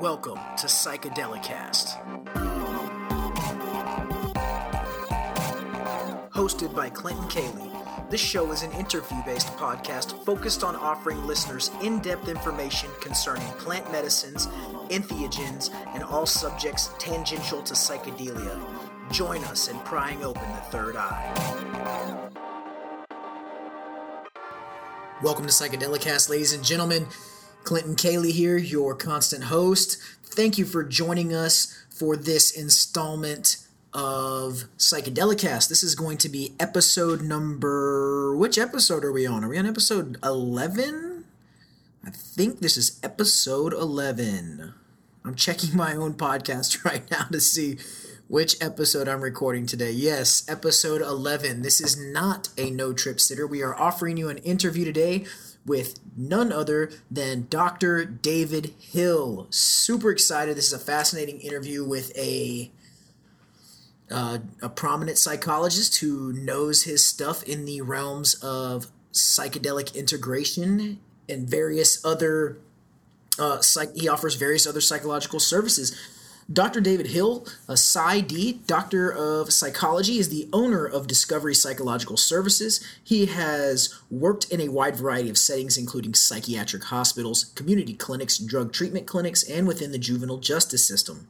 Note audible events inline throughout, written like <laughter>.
Welcome to Psychedelicast. Hosted by Clinton Cayley, this show is an interview based podcast focused on offering listeners in depth information concerning plant medicines, entheogens, and all subjects tangential to psychedelia. Join us in prying open the third eye. Welcome to Psychedelicast, ladies and gentlemen. Clinton Cayley here, your constant host. Thank you for joining us for this installment of Psychedelicast. This is going to be episode number. Which episode are we on? Are we on episode 11? I think this is episode 11. I'm checking my own podcast <laughs> right now to see which episode I'm recording today. Yes, episode 11. This is not a no trip sitter. We are offering you an interview today with none other than Dr. David Hill. Super excited. This is a fascinating interview with a uh, a prominent psychologist who knows his stuff in the realms of psychedelic integration and various other uh, psych- he offers various other psychological services Dr. David Hill, a PsyD, Doctor of Psychology, is the owner of Discovery Psychological Services. He has worked in a wide variety of settings, including psychiatric hospitals, community clinics, drug treatment clinics, and within the juvenile justice system.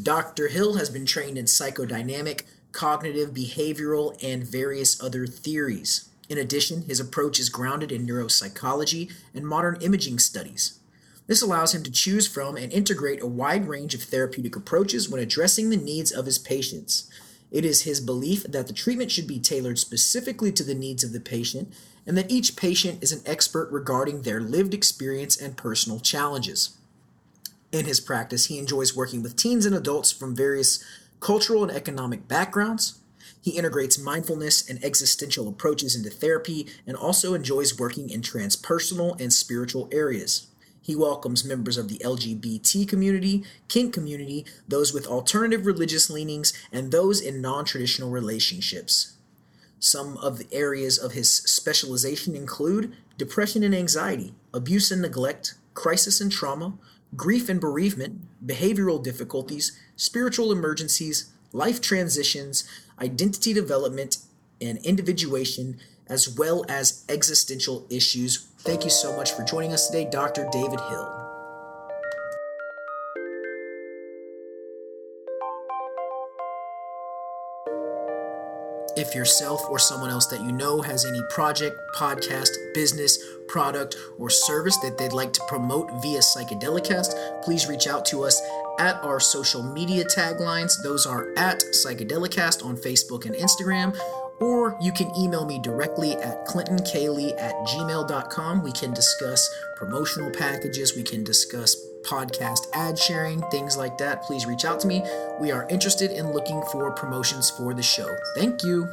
Dr. Hill has been trained in psychodynamic, cognitive, behavioral, and various other theories. In addition, his approach is grounded in neuropsychology and modern imaging studies. This allows him to choose from and integrate a wide range of therapeutic approaches when addressing the needs of his patients. It is his belief that the treatment should be tailored specifically to the needs of the patient and that each patient is an expert regarding their lived experience and personal challenges. In his practice, he enjoys working with teens and adults from various cultural and economic backgrounds. He integrates mindfulness and existential approaches into therapy and also enjoys working in transpersonal and spiritual areas. He welcomes members of the LGBT community, kink community, those with alternative religious leanings, and those in non traditional relationships. Some of the areas of his specialization include depression and anxiety, abuse and neglect, crisis and trauma, grief and bereavement, behavioral difficulties, spiritual emergencies, life transitions, identity development, and individuation, as well as existential issues Thank you so much for joining us today, Dr. David Hill. If yourself or someone else that you know has any project, podcast, business, product, or service that they'd like to promote via Psychedelicast, please reach out to us at our social media taglines. Those are at Psychedelicast on Facebook and Instagram, or you can email me directly at clintoncayley at gmail.com. We can discuss promotional packages, we can discuss podcast ad sharing, things like that. Please reach out to me. We are interested in looking for promotions for the show. Thank you.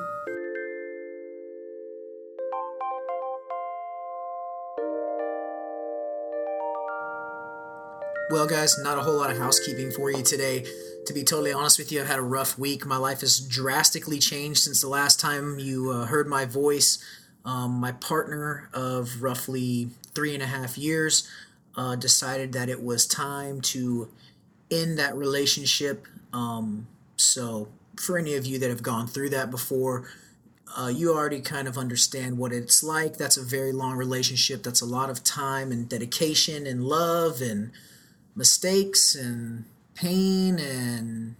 Well, guys, not a whole lot of housekeeping for you today. To be totally honest with you, I've had a rough week. My life has drastically changed since the last time you uh, heard my voice. Um, my partner of roughly three and a half years uh, decided that it was time to end that relationship. Um, so, for any of you that have gone through that before, uh, you already kind of understand what it's like. That's a very long relationship. That's a lot of time and dedication and love and mistakes and pain and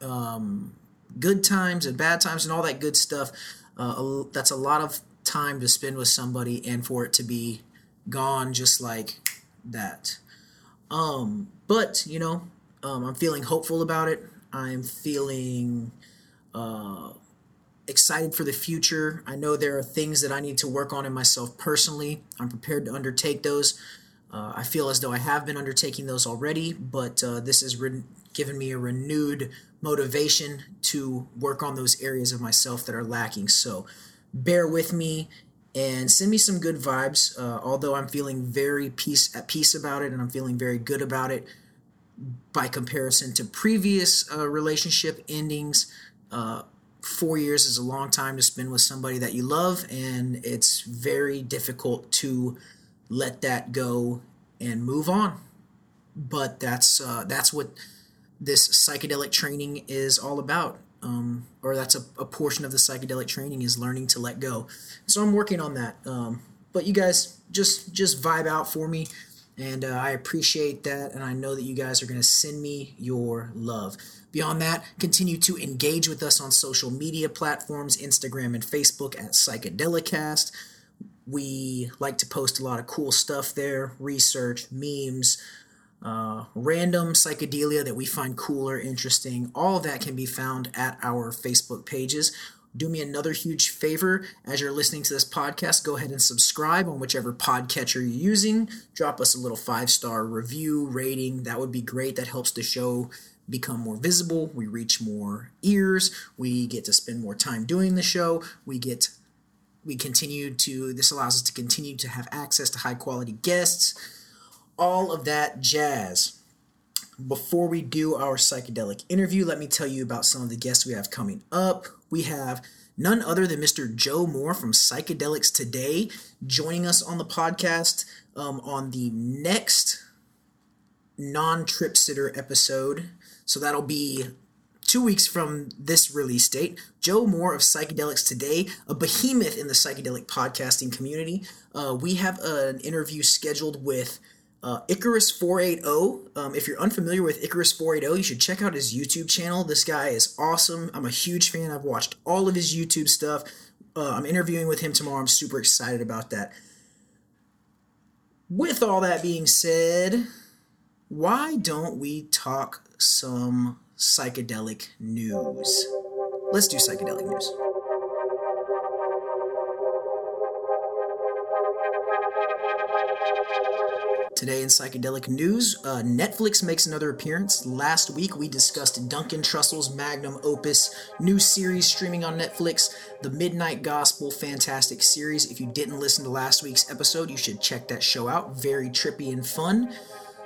um, good times and bad times and all that good stuff. Uh, that's a lot of time to spend with somebody and for it to be gone just like that. Um, but, you know, um, I'm feeling hopeful about it. I'm feeling uh, excited for the future. I know there are things that I need to work on in myself personally. I'm prepared to undertake those. Uh, I feel as though I have been undertaking those already, but uh, this has re- given me a renewed motivation to work on those areas of myself that are lacking. So bear with me and send me some good vibes. Uh, although I'm feeling very peace at peace about it, and I'm feeling very good about it by comparison to previous uh, relationship endings. Uh, four years is a long time to spend with somebody that you love, and it's very difficult to let that go and move on. but that's uh, that's what this psychedelic training is all about. Um, or that's a, a, portion of the psychedelic training is learning to let go. So I'm working on that. Um, but you guys just just vibe out for me, and uh, I appreciate that, and I know that you guys are going to send me your love. Beyond that, continue to engage with us on social media platforms, Instagram and Facebook at Psychedelicast. We like to post a lot of cool stuff there, research, memes, uh, random psychedelia that we find cool or interesting. All of that can be found at our Facebook pages. Do me another huge favor as you're listening to this podcast, go ahead and subscribe on whichever podcatcher you're using. Drop us a little five star review, rating. That would be great. That helps the show become more visible. We reach more ears. We get to spend more time doing the show. We get we continue to this allows us to continue to have access to high quality guests all of that jazz. Before we do our psychedelic interview, let me tell you about some of the guests we have coming up. We have none other than Mr. Joe Moore from Psychedelics Today joining us on the podcast um, on the next non trip sitter episode. So that'll be two weeks from this release date. Joe Moore of Psychedelics Today, a behemoth in the psychedelic podcasting community. Uh, we have an interview scheduled with uh, Icarus 480. Um, if you're unfamiliar with Icarus 480, you should check out his YouTube channel. This guy is awesome. I'm a huge fan. I've watched all of his YouTube stuff. Uh, I'm interviewing with him tomorrow. I'm super excited about that. With all that being said, why don't we talk some psychedelic news? Let's do psychedelic news. Today in psychedelic news, uh, Netflix makes another appearance. Last week we discussed Duncan Trussell's magnum opus, new series streaming on Netflix, The Midnight Gospel, fantastic series. If you didn't listen to last week's episode, you should check that show out. Very trippy and fun.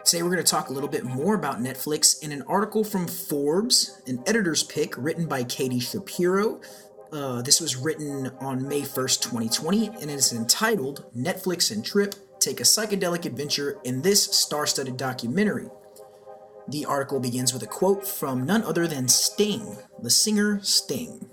Today we're going to talk a little bit more about Netflix in an article from Forbes, an editor's pick written by Katie Shapiro. Uh, this was written on May 1st, 2020, and it's entitled Netflix and Trip take a psychedelic adventure in this star studded documentary. The article begins with a quote from none other than Sting, the singer Sting.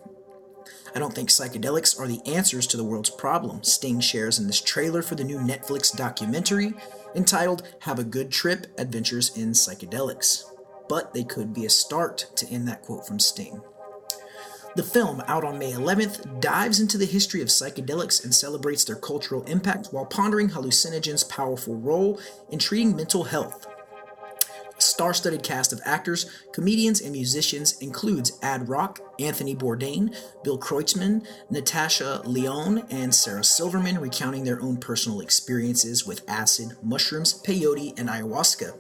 I don't think psychedelics are the answers to the world's problems, Sting shares in this trailer for the new Netflix documentary entitled Have a Good Trip Adventures in Psychedelics. But they could be a start to end that quote from Sting. The film, out on May 11th, dives into the history of psychedelics and celebrates their cultural impact while pondering hallucinogens' powerful role in treating mental health. Star-studded cast of actors, comedians, and musicians includes Ad Rock, Anthony Bourdain, Bill Kreutzmann, Natasha Lyonne, and Sarah Silverman recounting their own personal experiences with acid, mushrooms, peyote, and ayahuasca.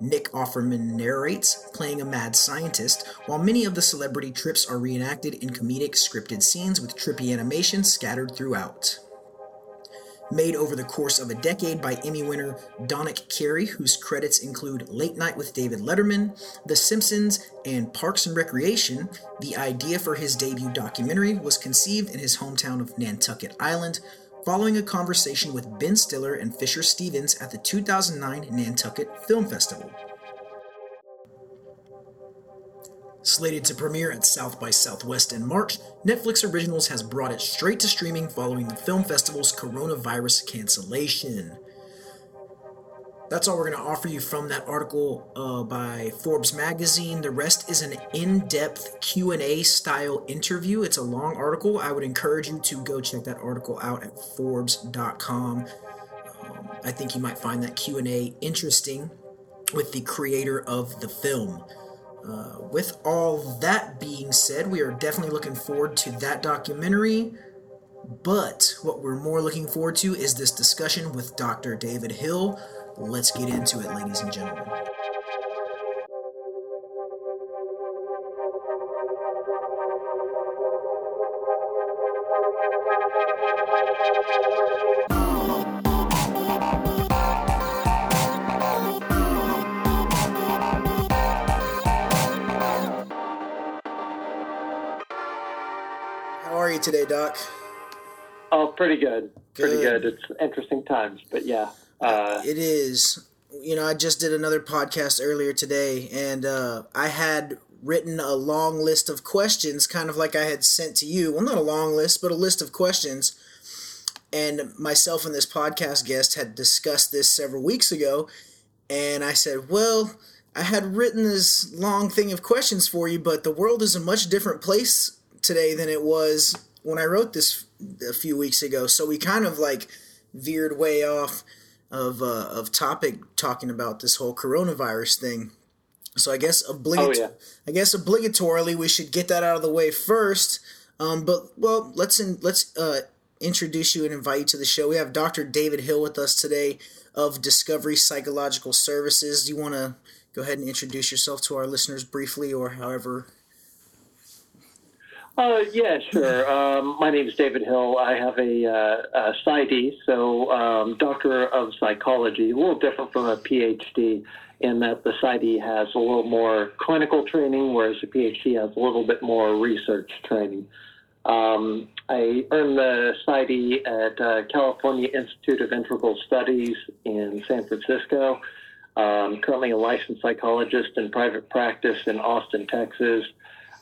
Nick Offerman narrates, playing a mad scientist, while many of the celebrity trips are reenacted in comedic scripted scenes with trippy animation scattered throughout. Made over the course of a decade by Emmy winner Donick Cary, whose credits include Late Night with David Letterman, The Simpsons, and Parks and Recreation, the idea for his debut documentary was conceived in his hometown of Nantucket Island, following a conversation with Ben Stiller and Fisher Stevens at the 2009 Nantucket Film Festival. Slated to premiere at South by Southwest in March, Netflix Originals has brought it straight to streaming following the film festival's coronavirus cancellation that's all we're going to offer you from that article uh, by Forbes magazine. The rest is an in-depth Q&A style interview. It's a long article. I would encourage you to go check that article out at forbes.com. Um, I think you might find that Q&A interesting with the creator of the film. Uh, with all that being said, we are definitely looking forward to that documentary. But what we're more looking forward to is this discussion with Dr. David Hill Let's get into it, ladies and gentlemen. Today, Doc? Oh, pretty good. good. Pretty good. It's interesting times, but yeah. Uh, it is. you know, I just did another podcast earlier today, and uh, I had written a long list of questions, kind of like I had sent to you. Well, not a long list, but a list of questions. And myself and this podcast guest had discussed this several weeks ago. And I said, Well, I had written this long thing of questions for you, but the world is a much different place today than it was when I wrote this a few weeks ago. So we kind of like veered way off of uh, of topic talking about this whole coronavirus thing. So I guess obligat- oh, yeah. I guess obligatorily we should get that out of the way first. Um, but well, let's in, let's uh, introduce you and invite you to the show. We have Dr. David Hill with us today of Discovery Psychological Services. Do you want to go ahead and introduce yourself to our listeners briefly, or however? Uh, yeah, sure. Um, my name is David Hill. I have a, uh, a PsyD, so um, Doctor of Psychology, a little different from a PhD in that the PsyD has a little more clinical training, whereas the PhD has a little bit more research training. Um, I earned the PsyD at uh, California Institute of Integral Studies in San Francisco. Um, currently a licensed psychologist in private practice in Austin, Texas.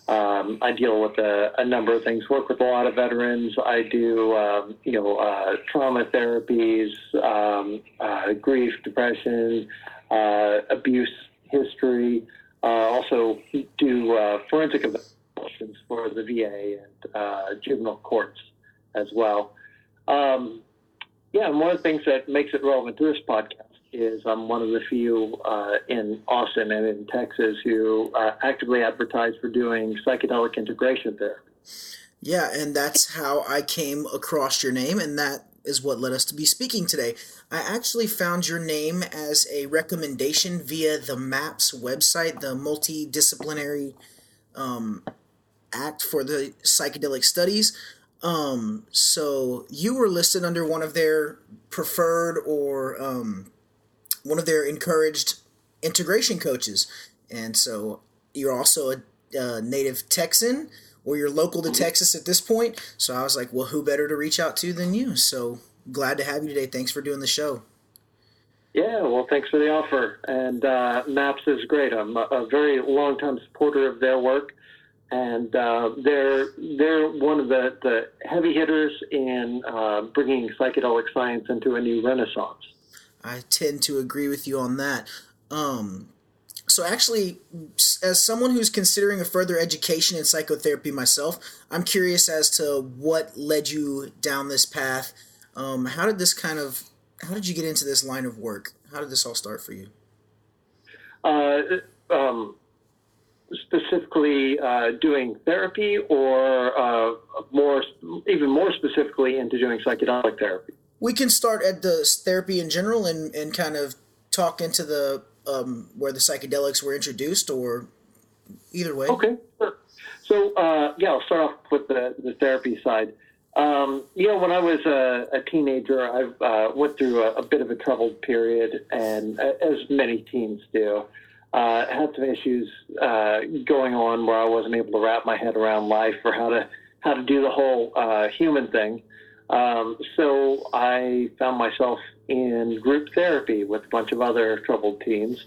Um, I deal with a, a, number of things. Work with a lot of veterans. I do, um, you know, uh, trauma therapies, um, uh, grief, depression, uh, abuse history. Uh, also do uh, forensic evaluations for the VA and uh, juvenile courts as well. Um, yeah, and one of the things that makes it relevant to this podcast is I'm one of the few uh, in Austin and in Texas who uh, actively advertise for doing psychedelic integration therapy. Yeah, and that's how I came across your name, and that is what led us to be speaking today. I actually found your name as a recommendation via the MAPS website, the multidisciplinary um, act for the psychedelic studies. Um, so you were listed under one of their preferred or um, one of their encouraged integration coaches. And so you're also a, a native Texan or you're local to. Texas at this point. So I was like, well, who better to reach out to than you? So glad to have you today. Thanks for doing the show. Yeah, well, thanks for the offer. And uh, MAPS is great. I'm a, a very long-time supporter of their work, and uh, they're they're one of the, the heavy hitters in uh, bringing psychedelic science into a new renaissance. I tend to agree with you on that. Um, so actually as someone who's considering a further education in psychotherapy myself i'm curious as to what led you down this path. Um, how did this kind of how did you get into this line of work? How did this all start for you? Uh, um, specifically uh, doing therapy or uh, more even more specifically into doing psychedelic therapy we can start at the therapy in general and, and kind of talk into the um, where the psychedelics were introduced, or either way. Okay. So uh, yeah, I'll start off with the, the therapy side. Um, you know, when I was a, a teenager, I uh, went through a, a, bit of a troubled period, and as many teens do, uh, had some issues uh, going on where I wasn't able to wrap my head around life or how to how to do the whole uh, human thing. Um, so I found myself in group therapy with a bunch of other troubled teens,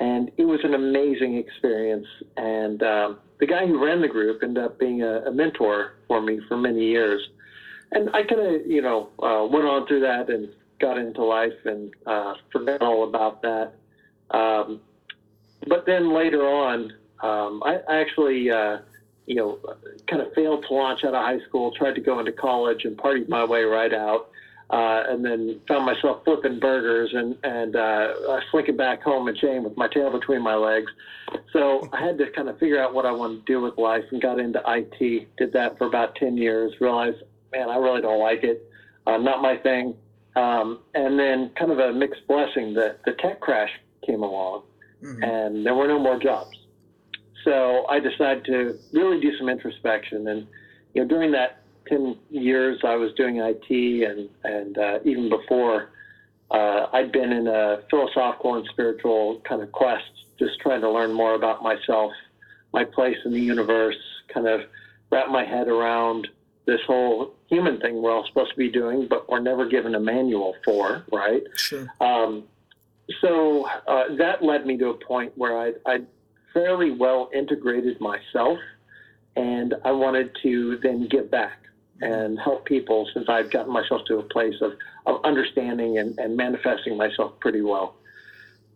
and it was an amazing experience. And um, the guy who ran the group ended up being a, a mentor for me for many years. And I kind of, you know, uh, went on through that and got into life and uh, forgot all about that. Um, but then later on, um, I, I actually uh, you know, kind of failed to launch out of high school, tried to go into college and partied my way right out. Uh, and then found myself flipping burgers and and uh, slinking back home in shame with my tail between my legs. So I had to kind of figure out what I wanted to do with life and got into IT. Did that for about ten years. Realized, man, I really don't like it. Uh, not my thing. Um, and then kind of a mixed blessing that the tech crash came along, mm-hmm. and there were no more jobs. So I decided to really do some introspection. And, you know, during that 10 years I was doing IT and, and uh, even before, uh, I'd been in a philosophical and spiritual kind of quest, just trying to learn more about myself, my place in the universe, kind of wrap my head around this whole human thing we're all supposed to be doing, but we're never given a manual for, right? Sure. Um, so uh, that led me to a point where I, I fairly well integrated myself, and I wanted to then give back and help people since I've gotten myself to a place of, of understanding and, and manifesting myself pretty well.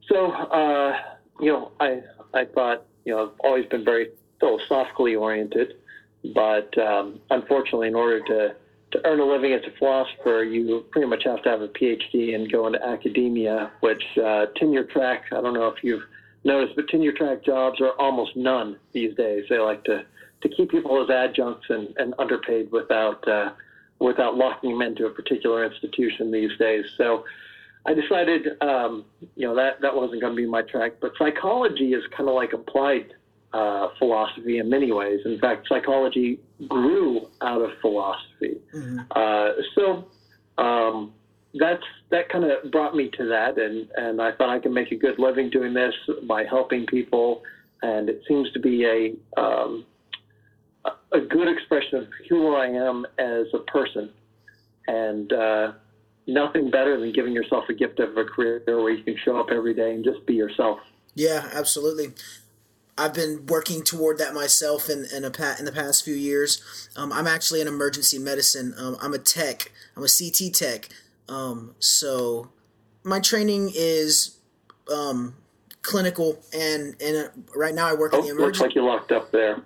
So, uh, you know, I, I thought, you know, I've always been very philosophically oriented, but um, unfortunately, in order to, to earn a living as a philosopher, you pretty much have to have a PhD and go into academia, which uh, tenure track, I don't know if you've noticed, but tenure track jobs are almost none these days. They like to to keep people as adjuncts and, and underpaid without uh, without locking them into a particular institution these days. So I decided, um, you know, that that wasn't going to be my track. But psychology is kind of like applied uh, philosophy in many ways. In fact, psychology grew out of philosophy. Mm-hmm. Uh, so um, that's that kind of brought me to that, and and I thought I could make a good living doing this by helping people. And it seems to be a um, a good expression of who I am as a person, and uh, nothing better than giving yourself a gift of a career where you can show up every day and just be yourself. Yeah, absolutely. I've been working toward that myself in in, a, in the past few years. Um, I'm actually in emergency medicine. Um, I'm a tech. I'm a CT tech. Um, so my training is um, clinical, and and right now I work oh, in the emergency. Looks like you locked up there.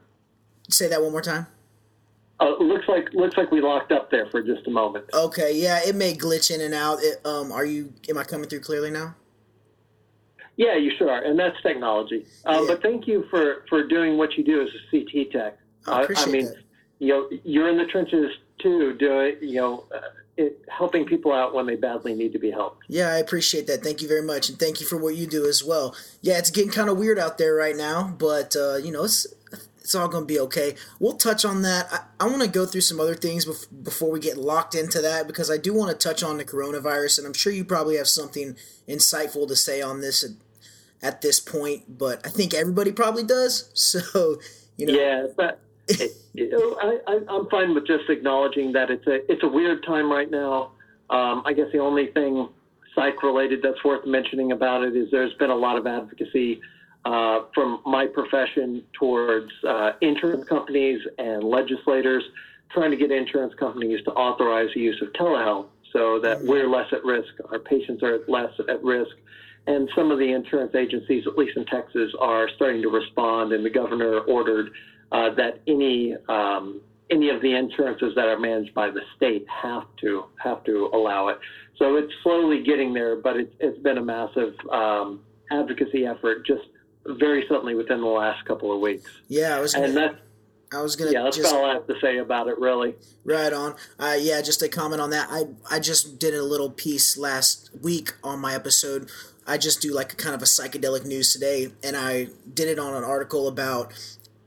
Say that one more time. Uh, looks like looks like we locked up there for just a moment. Okay, yeah, it may glitch in and out. It, um, are you? Am I coming through clearly now? Yeah, you sure are, and that's technology. Uh, yeah. But thank you for for doing what you do as a CT tech. I appreciate I mean, that. you know, you're in the trenches too, doing you know, uh, it, helping people out when they badly need to be helped. Yeah, I appreciate that. Thank you very much, and thank you for what you do as well. Yeah, it's getting kind of weird out there right now, but uh, you know, it's it's all going to be okay. We'll touch on that. I, I want to go through some other things bef- before we get locked into that because I do want to touch on the coronavirus, and I'm sure you probably have something insightful to say on this at, at this point, but I think everybody probably does. <laughs> So, you know. Yeah, but. <laughs> you know, I, I'm fine with just acknowledging that it's a it's a weird time right now. Um, I guess the only thing psych related that's worth mentioning about it is there's been a lot of advocacy uh, from my profession towards uh, insurance companies and legislators trying to get insurance companies to authorize the use of telehealth so that mm-hmm. we're less at risk, our patients are less at risk. And some of the insurance agencies, at least in Texas, are starting to respond, and the governor ordered uh, that any um, any of the insurances that are managed by the state have to have to allow it. So it's slowly getting there, but it's, it's been a massive um, advocacy effort just very suddenly within the last couple of weeks. Yeah, I was. Gonna, and that's. I was gonna. Yeah, that's just, all I have to say about it, really. Right on. Uh, yeah, just a comment on that. I I just did a little piece last week on my episode. I just do like a kind of a psychedelic news today, and I did it on an article about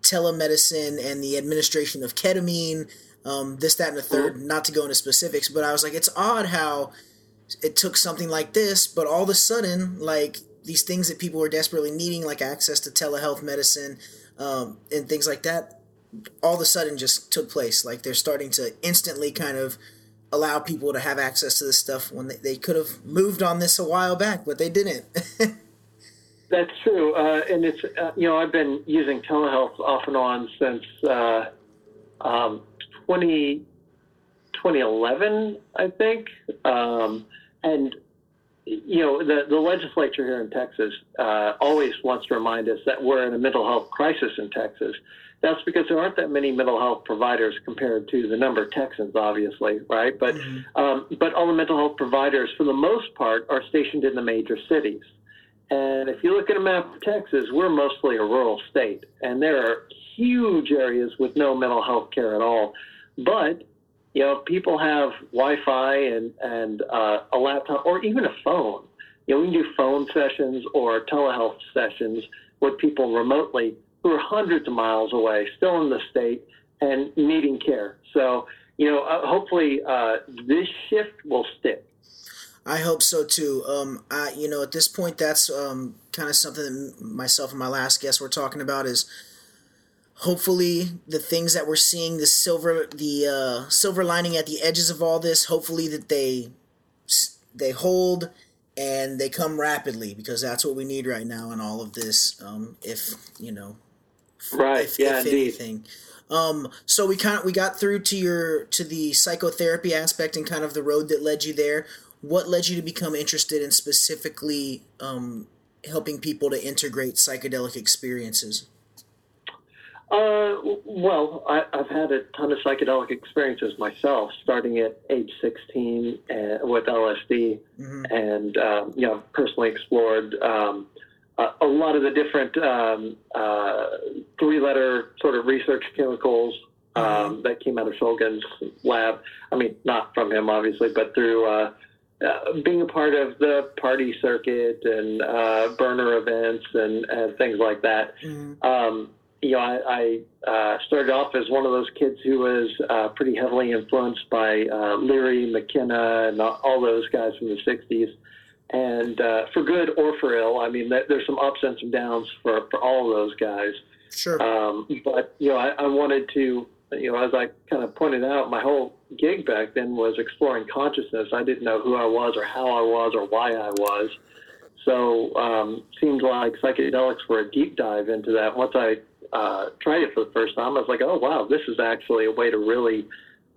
telemedicine and the administration of ketamine, um, this, that, and the 3rd mm-hmm. Not to go into specifics, but I was like, it's odd how it took something like this, but all of a sudden, like these things that people were desperately needing, like access to telehealth medicine um, and things like that, all of a sudden just took place. Like they're starting to instantly kind of allow people to have access to this stuff when they, they could have moved on this a while back, but they didn't. <laughs> That's true, uh, and it's uh, you know I've been using telehealth off and on since uh, um, 20, 2011, I think, um, and you know, the, the legislature here in Texas uh, always wants to remind us that we're in a mental health crisis in Texas. That's because there aren't that many mental health providers compared to the number of Texans, obviously, right? But mm-hmm. um, but all the mental health providers, for the most part, are stationed in the major cities. And if you look at a map of Texas, we're mostly a rural state, and there are huge areas with no mental health care at all. But you know, people have Wi-Fi and and uh, a laptop or even a phone. You know, we can do phone sessions or telehealth sessions with people remotely who are hundreds of miles away, still in the state and needing care. So, you know, uh, hopefully uh, this shift will stick. I hope so too. Um, I, you know, at this point, that's um, kind of something that myself and my last guest were talking about is hopefully the things that we're seeing the silver the uh, silver lining at the edges of all this hopefully that they they hold and they come rapidly because that's what we need right now in all of this. Um, if you know, right? If, yeah, if indeed. anything. Um, so we kind of we got through to your to the psychotherapy aspect and kind of the road that led you there. What led you to become interested in specifically um, helping people to integrate psychedelic experiences? Uh, well, I, have had a ton of psychedelic experiences myself, starting at age 16 uh, with LSD, mm-hmm. and um, you know, personally explored um, a, a, lot of the different um, uh, three-letter sort of research chemicals um, mm-hmm. that came out of Shulgin's lab. I mean, not from him, obviously, but through. Uh, uh, being a part of the party circuit and uh, burner events and, and, things like that, mm-hmm. um, you know, I, I uh, started off as one of those kids who was uh, pretty heavily influenced by uh, Leary, McKenna, and all those guys from the '60s. And uh, for good or for ill, I mean, there's some ups and some downs for for all of those guys. Sure. Um, but you know, I, I wanted to, you know, as I kind of pointed out, my whole gig back then was exploring consciousness. I didn't know who I was or how I was or why I was. So um, seemed like psychedelics were a deep dive into that. Once I uh, tried it for the first time, I was like, oh, wow, this is actually a way to really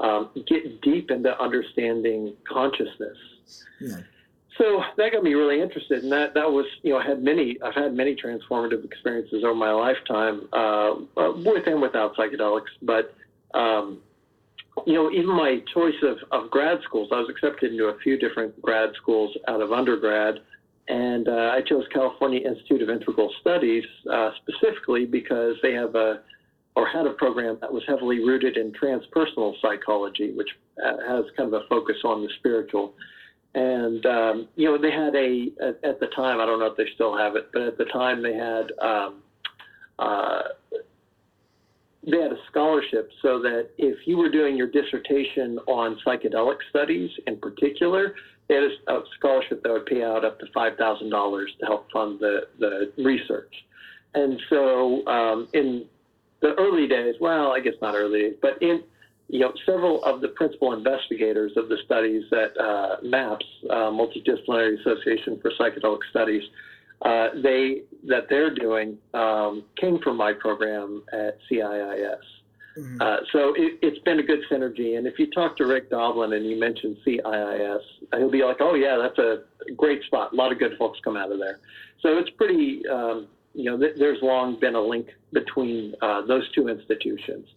um, get deep into understanding consciousness. Yeah. So that got me really interested, and that that was you know I had many I've had many transformative experiences over my lifetime uh, uh with and without psychedelics, but um, you know even my choice of, of grad schools I was accepted into a few different grad schools out of undergrad, and uh, I chose California Institute of Integral Studies uh, specifically because they have a or had a program that was heavily rooted in transpersonal psychology, which uh, has kind of a focus on the spiritual. And um, you know, they had a at, at, the time I don't know if they still have it, but at the time they had um, uh, they had a scholarship so that if you were doing your dissertation on psychedelic studies in particular, they had a, scholarship that would pay out up to five thousand dollars to help fund the the research. And so um, in the early days, well, I guess not early days, but in you know several of the principal investigators of the studies that uh, MAPS, uh, Multidisciplinary Association for Psychedelic Studies, uh, they that they're doing um, came from my program at CIIS. Mm-hmm. Uh, so it, has been a good synergy. And if you talk to Rick Doblin and you mention CIIS, he'll be like, "Oh yeah, that's a great spot. A lot of good folks come out of there." So it's pretty. Um, you know, th- there's long been a link between uh, those two institutions.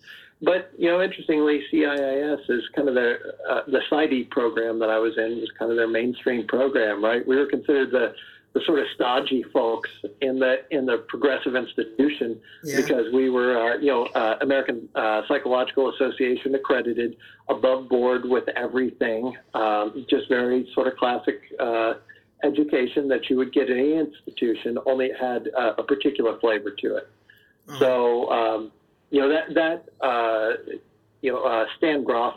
But you know, interestingly, CIIS is kind of the uh, the PsyD program that I was in was kind of their mainstream program, right? We were considered the the sort of stodgy folks in the in the progressive institution yeah. because we were uh, you know uh, American uh, Psychological Association accredited, above board with everything, um, just very sort of classic uh, education that you would get in any institution, only it had uh, a particular flavor to it. Uh-huh. So um, you know that that uh, you know Stan Grof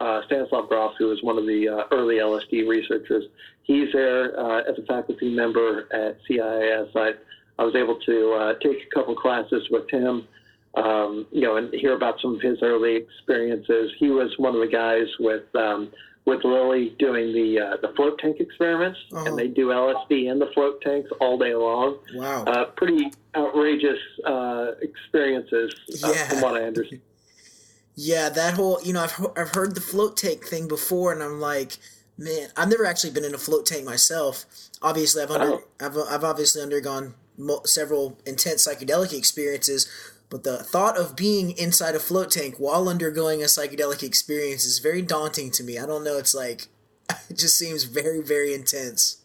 uh, Stanislav Grof, who was one of the uh, early LSD researchers. He's there uh, as a faculty member at CIIS. I, I was able to uh, take a couple classes with him, um, you know, and hear about some of his early experiences. He was one of the guys with um, with Lilly doing the uh, the float tank experiments, uh-huh. and they do LSD in the float tanks all day long. Wow, uh, pretty outrageous uh, experiences uh, yeah. from what I understand. Yeah, that whole you know I've I've heard the float tank thing before, and I'm like, man, I've never actually been in a float tank myself. Obviously, I've under, oh. I've I've obviously undergone mo- several intense psychedelic experiences, but the thought of being inside a float tank while undergoing a psychedelic experience is very daunting to me. I don't know. It's like <laughs> it just seems very very intense.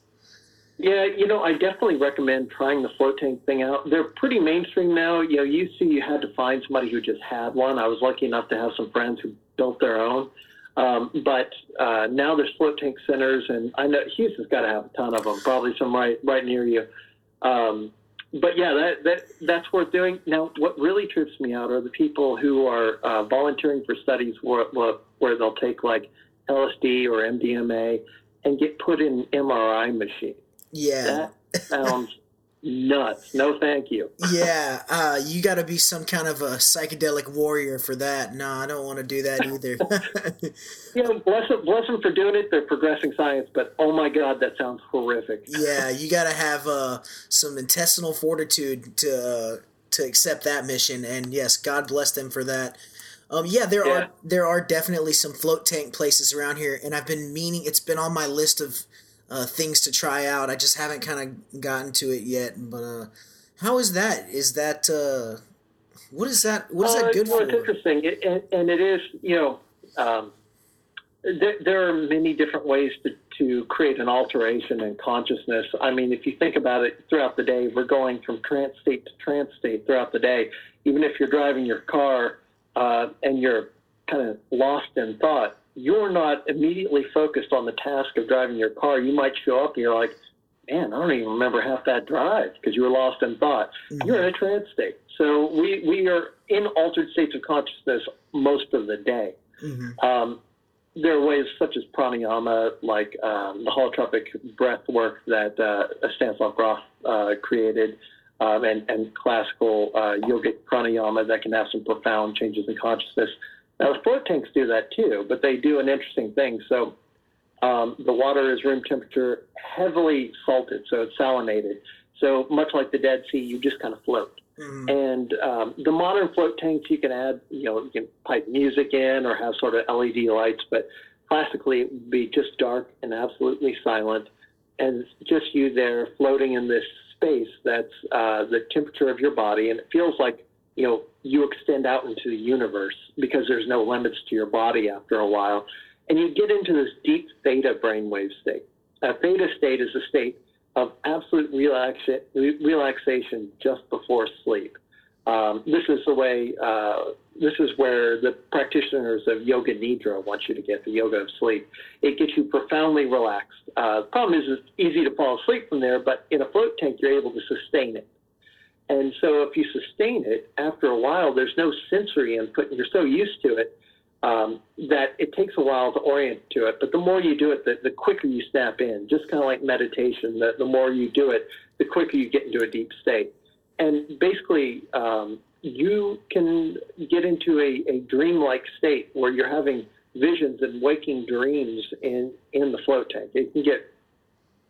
Yeah, you know, I definitely recommend trying the float tank thing out. They're pretty mainstream now. You know, used to you had to find somebody who just had one. I was lucky enough to have some friends who built their own. Um, but uh, now there's float tank centers, and I know Houston's got to have a ton of them. Probably some right right near you. Um, but yeah, that that that's worth doing. Now, what really trips me out are the people who are uh, volunteering for studies where where they'll take like LSD or MDMA and get put in MRI machines yeah. That sounds nuts. No, thank you. yeah, uh, you got to be some kind of a psychedelic warrior for that. No, I don't want to do that either. <laughs> <laughs> you know, bless them, bless them for doing it. They're progressing science, but oh my god, that sounds horrific. yeah, you got to have uh, some intestinal fortitude to uh, to accept that mission. And yes, God bless them for that. Um, yeah, there yeah. are there are definitely some float tank places around here, and I've been meaning. It's been on my list of uh, things to try out. I just haven't kind of gotten to it yet. But uh, how is that? Is that uh, what is that? What is that uh, good well, for? It's interesting, it, and, and, it is. You know, um, there, there, are many different ways to, to create an alteration in consciousness. I mean, if you think about it, throughout the day, we're going from trance state to trance state throughout the day. Even if you're driving your car uh, and you're kind of lost in thought, you're not immediately focused on the task of driving your car. You might show up and you're like, man, I don't even remember half that drive because you were lost in thought. Mm-hmm. You're in a trance state. So we, we are in altered states of consciousness most of the day. Mm-hmm. Um, there are ways such as pranayama, like um, the holotropic breath work that uh, Stanislav Grof uh, created, um, and, and classical uh, yogic pranayama that can have some profound changes in consciousness. Now, float tanks do that too, but they do an interesting thing. So um, the water is room temperature, heavily salted, so it's salinated. So much like the Dead Sea, you just kind of float. Mm-hmm. And um, the modern float tanks, you can add, you know, you can pipe music in or have sort of LED lights, but classically it would be just dark and absolutely silent, and just you there floating in this space that's uh, the temperature of your body, and it feels like you know, you extend out into the universe because there's no limits to your body after a while. And you get into this deep theta brainwave state. A theta state is a state of absolute relaxa- relaxation just before sleep. Um, this is the way, uh, this is where the practitioners of Yoga Nidra want you to get the yoga of sleep. It gets you profoundly relaxed. Uh, the problem is it's easy to fall asleep from there, but in a float tank, you're able to sustain it. And so if you sustain it, after a while, there's no sensory input, and you're so used to it um, that it takes a while to orient to it. But the more you do it, the, the quicker you snap in, just kind of like meditation. The, the more you do it, the quicker you get into a deep state. And basically, um, you can get into a, a dreamlike state where you're having visions and waking dreams in, in the float tank. It can get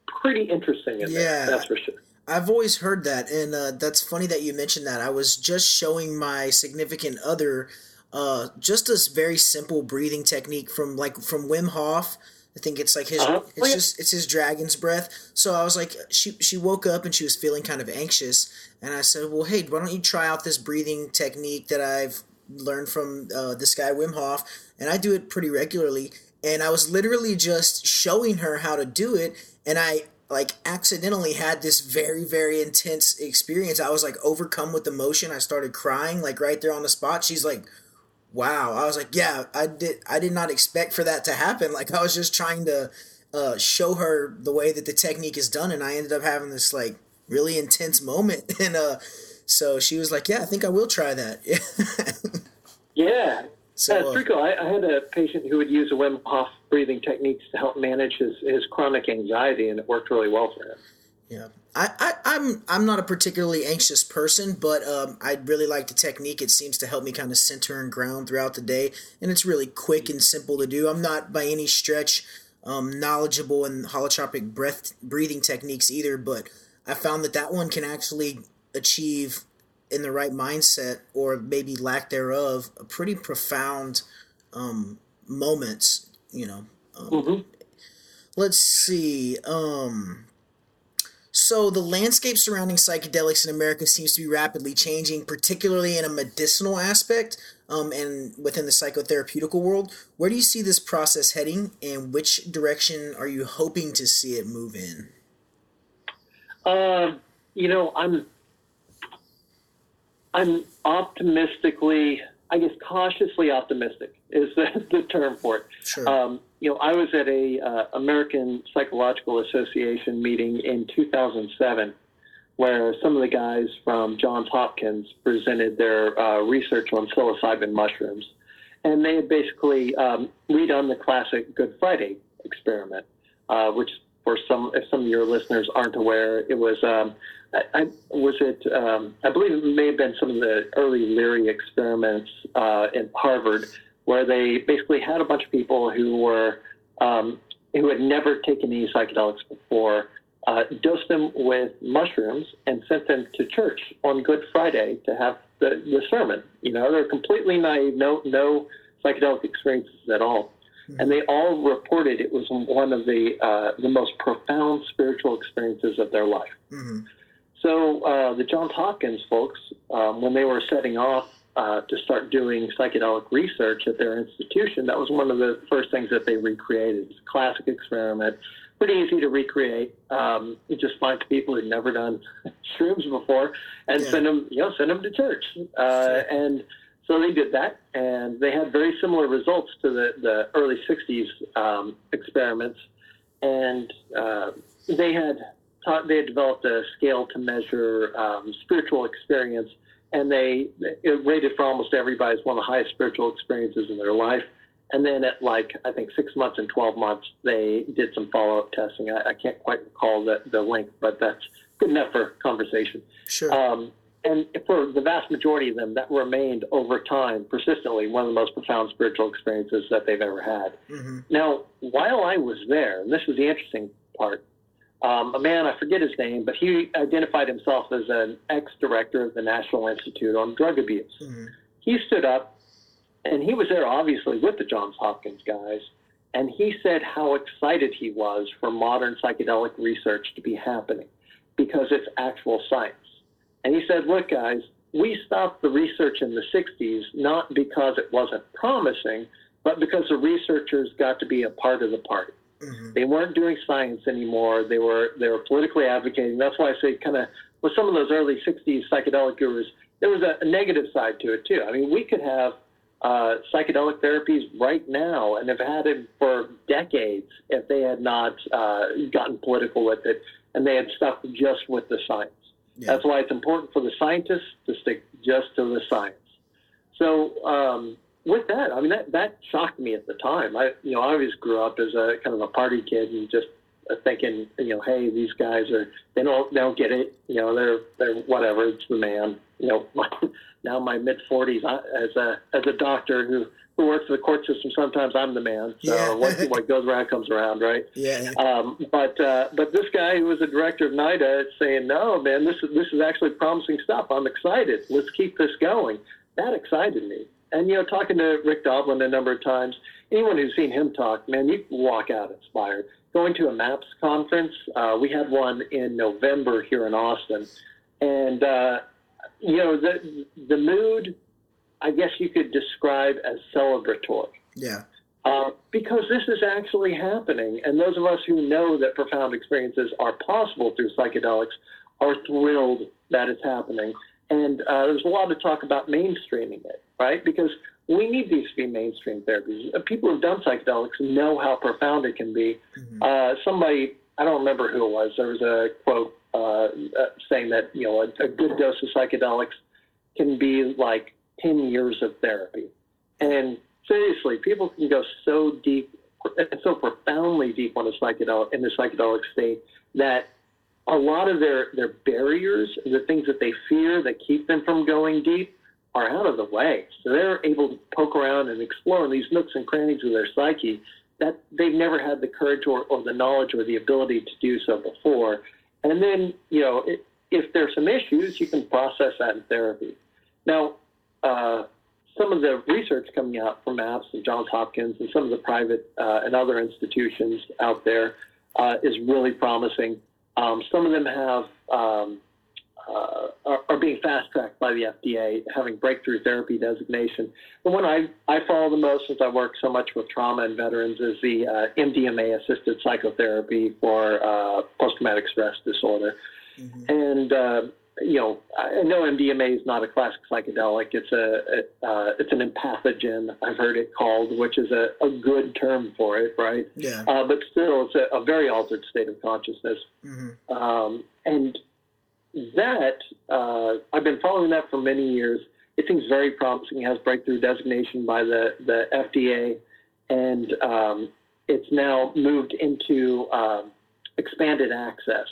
pretty interesting in yeah. there, that's for sure. I've always heard that, and uh, that's funny that you mentioned that. I was just showing my significant other uh, just a very simple breathing technique from like from Wim Hof. I think it's like his. Uh-huh. It's just it's his dragon's breath. So I was like, she she woke up and she was feeling kind of anxious, and I said, well, hey, why don't you try out this breathing technique that I've learned from uh, this guy Wim Hof, and I do it pretty regularly. And I was literally just showing her how to do it, and I like accidentally had this very very intense experience. I was like overcome with emotion. I started crying like right there on the spot. She's like wow. I was like yeah i did i did not expect for that to happen. Like i was just trying to uh, show her the way that the technique is done and i ended up having this like really intense moment. <laughs> And uh so she was like yeah i think i will try that. <laughs> Yeah so, That's pretty cool. I, I, had a patient who would use a Wim Hof breathing techniques to help manage his, his chronic anxiety, and it worked really well for him. Yeah, I, I, I'm I'm not a particularly anxious person, but um, I really like the technique. It seems to help me kind of center and ground throughout the day, and it's really quick and simple to do. I'm not by any stretch um, knowledgeable in holotropic breath breathing techniques either, but I found that that one can actually achieve in the right mindset or maybe lack thereof, a pretty profound um, moments. You know. Um, mm-hmm. Let's see. Um, so the landscape surrounding psychedelics in America seems to be rapidly changing, particularly in a medicinal aspect um, and within the psychotherapeutical world. Where do you see this process heading, and which direction are you hoping to see it move in? Uh, you know, I'm I'm optimistically, I guess, cautiously optimistic is the, <laughs> the term for it. Sure. Um, you know, I was at a uh, American Psychological Association meeting in 2007 where some of the guys from Johns Hopkins presented their uh, research on psilocybin mushrooms. And they had basically um, redone the classic Good Friday experiment, uh, which for some if some of your listeners aren't aware, it was um, I, I, was it um, I believe it may have been some of the early Leary experiments uh, in Harvard, where they basically had a bunch of people who were um, who had never taken any psychedelics before, uh, dosed them with mushrooms, and sent them to church on Good Friday to have the, the sermon. You know, they're completely naive, no no psychedelic experiences at all. And they all reported it was one of the uh, the most profound spiritual experiences of their life. Mm-hmm. So uh, the Johns Hopkins folks, um, when they were setting off uh, to start doing psychedelic research at their institution, that was one of the first things that they recreated. It's a classic experiment, pretty easy to recreate. Um, you just find people who've never done <laughs> shrooms before and yeah. send them, you know, send them to church. Uh, and so they did that, and they had very similar results to the, the early 60s um, experiments. And uh, they had taught, they had developed a scale to measure um, spiritual experience, and they it rated for almost everybody as one of the highest spiritual experiences in their life. And then at like I think six months and 12 months, they did some follow up testing. I, I, can't quite recall the, the length, but that's good enough for conversation. Sure. Um, and for the vast majority of them, that remained over time, persistently, one of the most profound spiritual experiences that they've ever had. Mm-hmm. Now, while I was there, and this was the interesting part, um, a man, I forget his name, but he identified himself as an ex director of the National Institute on Drug Abuse. Mm-hmm. He stood up, and he was there obviously with the Johns Hopkins guys, and he said how excited he was for modern psychedelic research to be happening because it's actual science. And he said, look, guys, we stopped the research in the 60s not because it wasn't promising, but because the researchers got to be a part of the party. Mm-hmm. They weren't doing science anymore. They were they were politically advocating. That's why I say kind of with some of those early 60s psychedelic gurus, there was a, a negative side to it too. I mean, we could have uh, psychedelic therapies right now and have had it for decades if they had not uh, gotten political with it and they had stuck just with the science. Yeah. That's why it's important for the scientists to stick just to the science. So um, with that, I mean that that shocked me at the time. I you know I always grew up as a kind of a party kid and just thinking you know hey these guys are they don't they don't get it you know they're they're whatever it's the man you know my, <laughs> now my mid 40s as a as a doctor who who works in the court system, sometimes I'm the man. So yeah. what, what goes around comes around, right? Yeah. Um, but uh, but this guy who was the director of NIDA is saying, no, man, this is this is actually promising stuff. I'm excited. Let's keep this going. That excited me. And you know, talking to Rick Doblin a number of times, anyone who's seen him talk, man, you walk out inspired. Going to a MAPS conference, uh, we had one in November here in Austin, and uh, you know the the mood I guess you could describe as celebratory. Yeah. Uh, because this is actually happening. And those of us who know that profound experiences are possible through psychedelics are thrilled that it's happening. And uh, there's a lot of talk about mainstreaming it, right? Because we need these to be mainstream therapies. Uh, people who've done psychedelics know how profound it can be. Mm-hmm. Uh, somebody, I don't remember who it was, there was a quote uh, uh, saying that, you know, a, a good dose of psychedelics can be like 10 years of therapy. And seriously, people can go so deep and so profoundly deep on a psychedelic in the psychedelic state that a lot of their, their barriers, the things that they fear that keep them from going deep, are out of the way. So they're able to poke around and explore in these nooks and crannies of their psyche that they've never had the courage or, or the knowledge or the ability to do so before. And then, you know, it, if there's some issues, you can process that in therapy. Now, uh, some of the research coming out from MAPS and Johns Hopkins and some of the private uh, and other institutions out there uh, is really promising. Um, some of them have um, uh, are, are, being fast tracked by the FDA, having breakthrough therapy designation. The one I, I follow the most, since I work so much with trauma and veterans, is the uh, MDMA assisted psychotherapy for uh, post traumatic stress disorder. Mm-hmm. And you know, I know MDMA is not a classic psychedelic. It's a, uh, it's an empathogen. I've heard it called, which is a, a good term for it, right? Yeah. Uh, but still, it's a, a, very altered state of consciousness. Mm-hmm. Um, and that uh, I've been following that for many years. It seems very promising. It has breakthrough designation by the the FDA, and um, it's now moved into um, expanded access.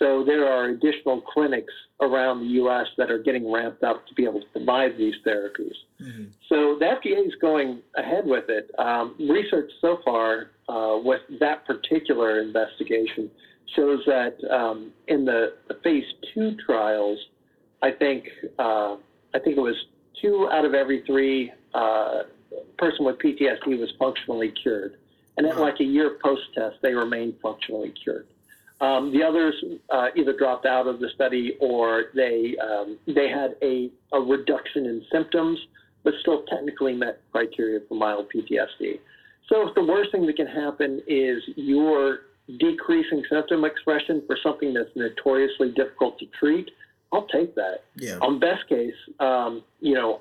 So there are additional clinics around the U.S. that are getting ramped up to be able to provide these therapies. Mm-hmm. So the FDA is going ahead with it. Um, research so far uh, with that particular investigation shows that um, in the, the, phase two trials, I think uh, I think it was two out of every three uh, person with PTSD was functionally cured, and at like a year post test, they remained functionally cured. Um, the others uh, either dropped out of the study or they um, they had a, a reduction in symptoms, but still technically met criteria for mild PTSD. So if the worst thing that can happen is you're decreasing symptom expression for something that's notoriously difficult to treat, I'll take that. Yeah. On best case, um, you know,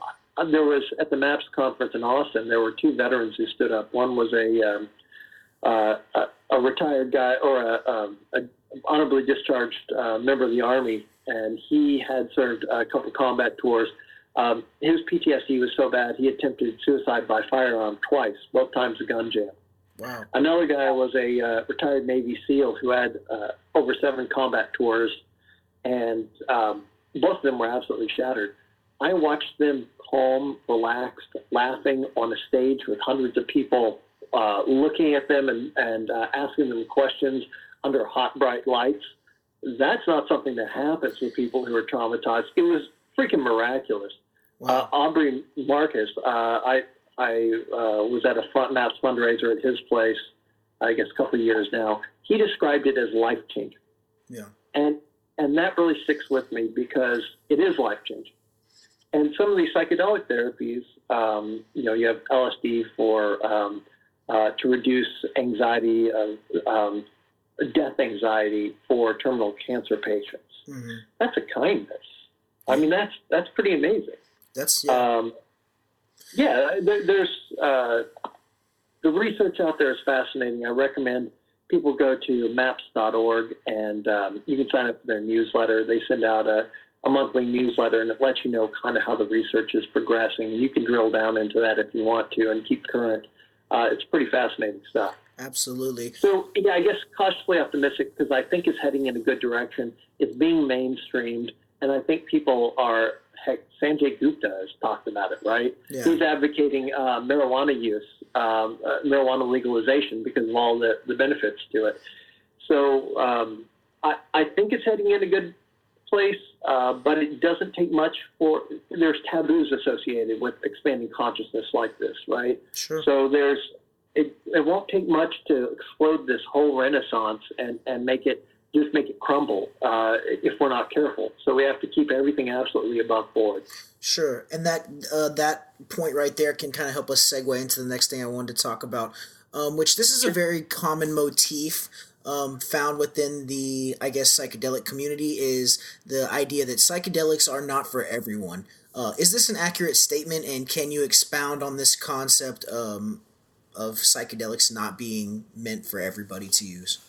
there was at the MAPS conference in Austin, there were two veterans who stood up. One was a um, uh, a, a, retired guy or a, um, a honorably discharged uh, member of the Army, and he had served a couple combat tours. Um, his PTSD was so bad he attempted suicide by firearm twice, both times a gun jam. Wow. Another guy was a uh, retired Navy SEAL who had uh, over seven combat tours, and um, both of them were absolutely shattered. I watched them calm, relaxed, laughing on a stage with hundreds of people uh, looking at them and, and uh, asking them questions under hot, bright lights. That's not something that happens with people who are traumatized. It was freaking miraculous. Wow. Uh, Aubrey Marcus, uh, I I uh, was at a front maps fundraiser at his place, I guess a couple of years now. He described it as life changing. Yeah. And and that really sticks with me because it is life changing. And some of these psychedelic therapies, um, you know, you have LSD for um, uh, to reduce anxiety of um, death anxiety for terminal cancer patients. Mm-hmm. That's a kindness. I mean, that's that's pretty amazing. That's yeah. Um, yeah there, there's uh, the research out there is fascinating. I recommend people go to maps.org and um, you can sign up for their newsletter. They send out a, a monthly newsletter and it lets you know kind of how the research is progressing. You can drill down into that if you want to and keep current. Uh, it's pretty fascinating stuff. Absolutely. So, yeah, I guess cautiously optimistic because I think it's heading in a good direction. It's being mainstreamed, and I think people are. Heck, Sanjay Gupta has talked about it, right? Yeah. He's advocating uh, marijuana use, um, uh, marijuana legalization because of all the, the benefits to it. So um, I, I think it's heading in a good place, uh, but it doesn't take much for. There's taboos associated with expanding consciousness like this, right? Sure. So there's it, it won't take much to explode this whole renaissance and, and make it just make it crumble uh, if we're not careful. So we have to keep everything absolutely above board. Sure, and that uh, that point right there can kind of help us segue into the next thing I wanted to talk about, um, which this is a very common motif um, found within the I guess psychedelic community is the idea that psychedelics are not for everyone. Uh, is this an accurate statement, and can you expound on this concept um, of psychedelics not being meant for everybody to use?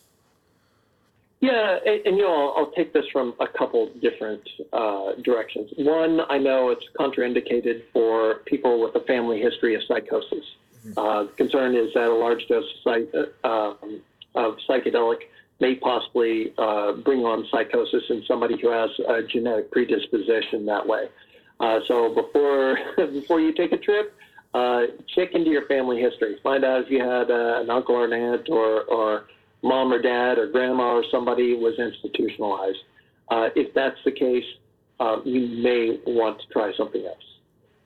Yeah, and, and you know, I'll, I'll, take this from a couple different uh, directions. One, I know it's contraindicated for people with a family history of psychosis. Mm-hmm. Uh, the concern is that a large dose of, psych, uh, of psychedelic may possibly uh, bring on psychosis in somebody who has a genetic predisposition that way. Uh, so before <laughs> before you take a trip, uh, check into your family history. Find out if you had uh, an uncle or an aunt or, or mom or dad or grandma or somebody was institutionalized. Uh, if that's the case, uh, you may want to try something else.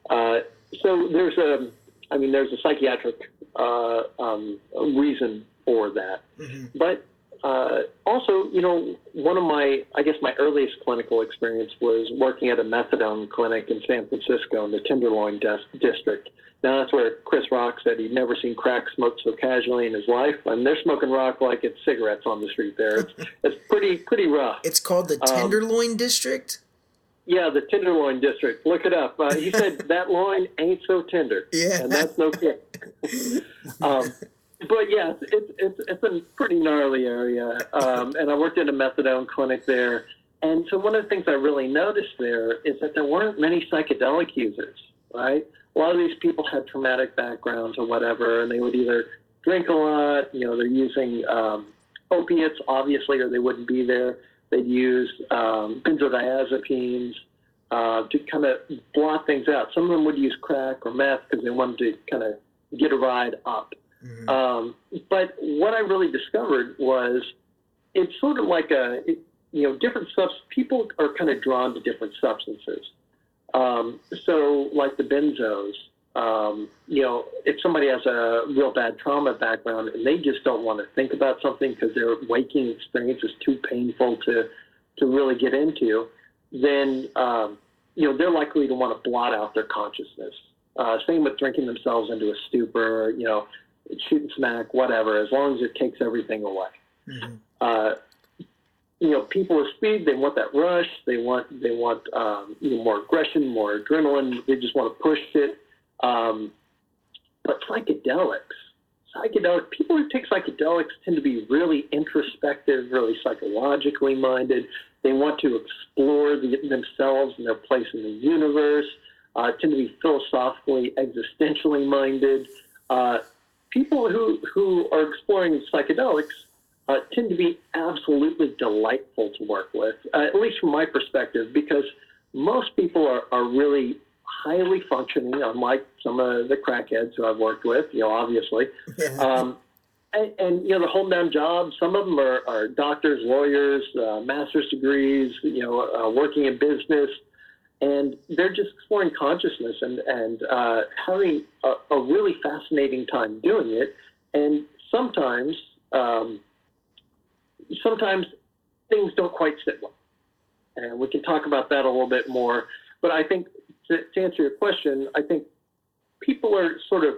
Uh, so there's a, I mean, there's a psychiatric um, reason for that. Mm-hmm. But uh, also, you know, one of my, I guess my earliest clinical experience was working at a methadone clinic in San Francisco in the Tenderloin district. Now that's where Chris Rock said he'd never seen crack smoked so casually in his life. and they're smoking rock like it's cigarettes on the street there. It's, <laughs> it's pretty pretty rough. It's called the um, Tenderloin um, District. Yeah, the Tenderloin District. Look it up. Uh, he said <laughs> that loin ain't so tender. Yeah, and that's no kid. <laughs> um, but yes, it's, it's it's a pretty gnarly area. Um, and I worked in a methadone clinic there. And so one of the things I really noticed there is that there weren't many psychedelic users, right? a lot of these people had traumatic backgrounds or whatever, and they would either drink a lot, you know, they're using um, opiates, obviously, or they wouldn't be there. They'd use um, benzodiazepines uh, to kind of blot things out. Some of them would use crack or meth because they wanted to kind of get a ride up. Mm-hmm. Um, but what I really discovered was it's sort of like a, you know, different stuff. People are kind of drawn to different substances. Um, so, like the benzos, um, you know, if somebody has a real bad trauma background and they just don't want to think about something because their waking experience is too painful to to really get into, then um, you know they're likely to want to blot out their consciousness. Uh, same with drinking themselves into a stupor, you know, shooting smack, whatever. As long as it takes everything away. Mm-hmm. Uh, you know, people with speed, they want that rush. They want they want um, you know more aggression, more adrenaline. They just want to push it. Um, but psychedelics, psychedelic people who take psychedelics tend to be really introspective, really psychologically minded. They want to explore the, themselves and their place in the universe. Uh, tend to be philosophically, existentially minded. Uh, people who who are exploring psychedelics uh, tend to be absolutely delightful to work with, uh, at least from my perspective, because most people are, are really highly functioning, unlike some of the crackheads who I've worked with, you know, obviously. Um, and, and, you know, they're holding down jobs. Some of them are, are doctors, lawyers, uh, master's degrees, you know, uh, working in business. And they're just exploring consciousness and, and uh, having a, a, really fascinating time doing it. And sometimes, um, sometimes things don't quite sit well. And we can talk about that a little bit more. But I think to, to answer your question, I think people are sort of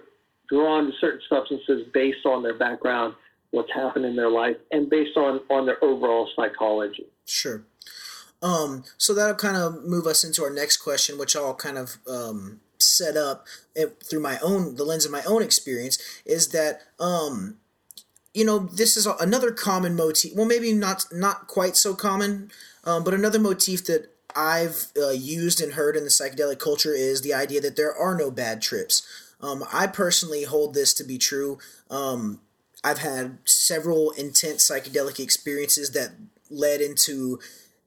drawn to certain substances based on their background, what's happened in their life, and based on, on their overall psychology. Sure. Um, so that'll kind of move us into our next question, which I'll kind of um, set up eh, through my own the lens of my own experience. Is that um, you know this is another common motif? Well, maybe not not quite so common, um, but another motif that I've uh, used and heard in the psychedelic culture is the idea that there are no bad trips. Um, I personally hold this to be true. Um, I've had several intense psychedelic experiences that led into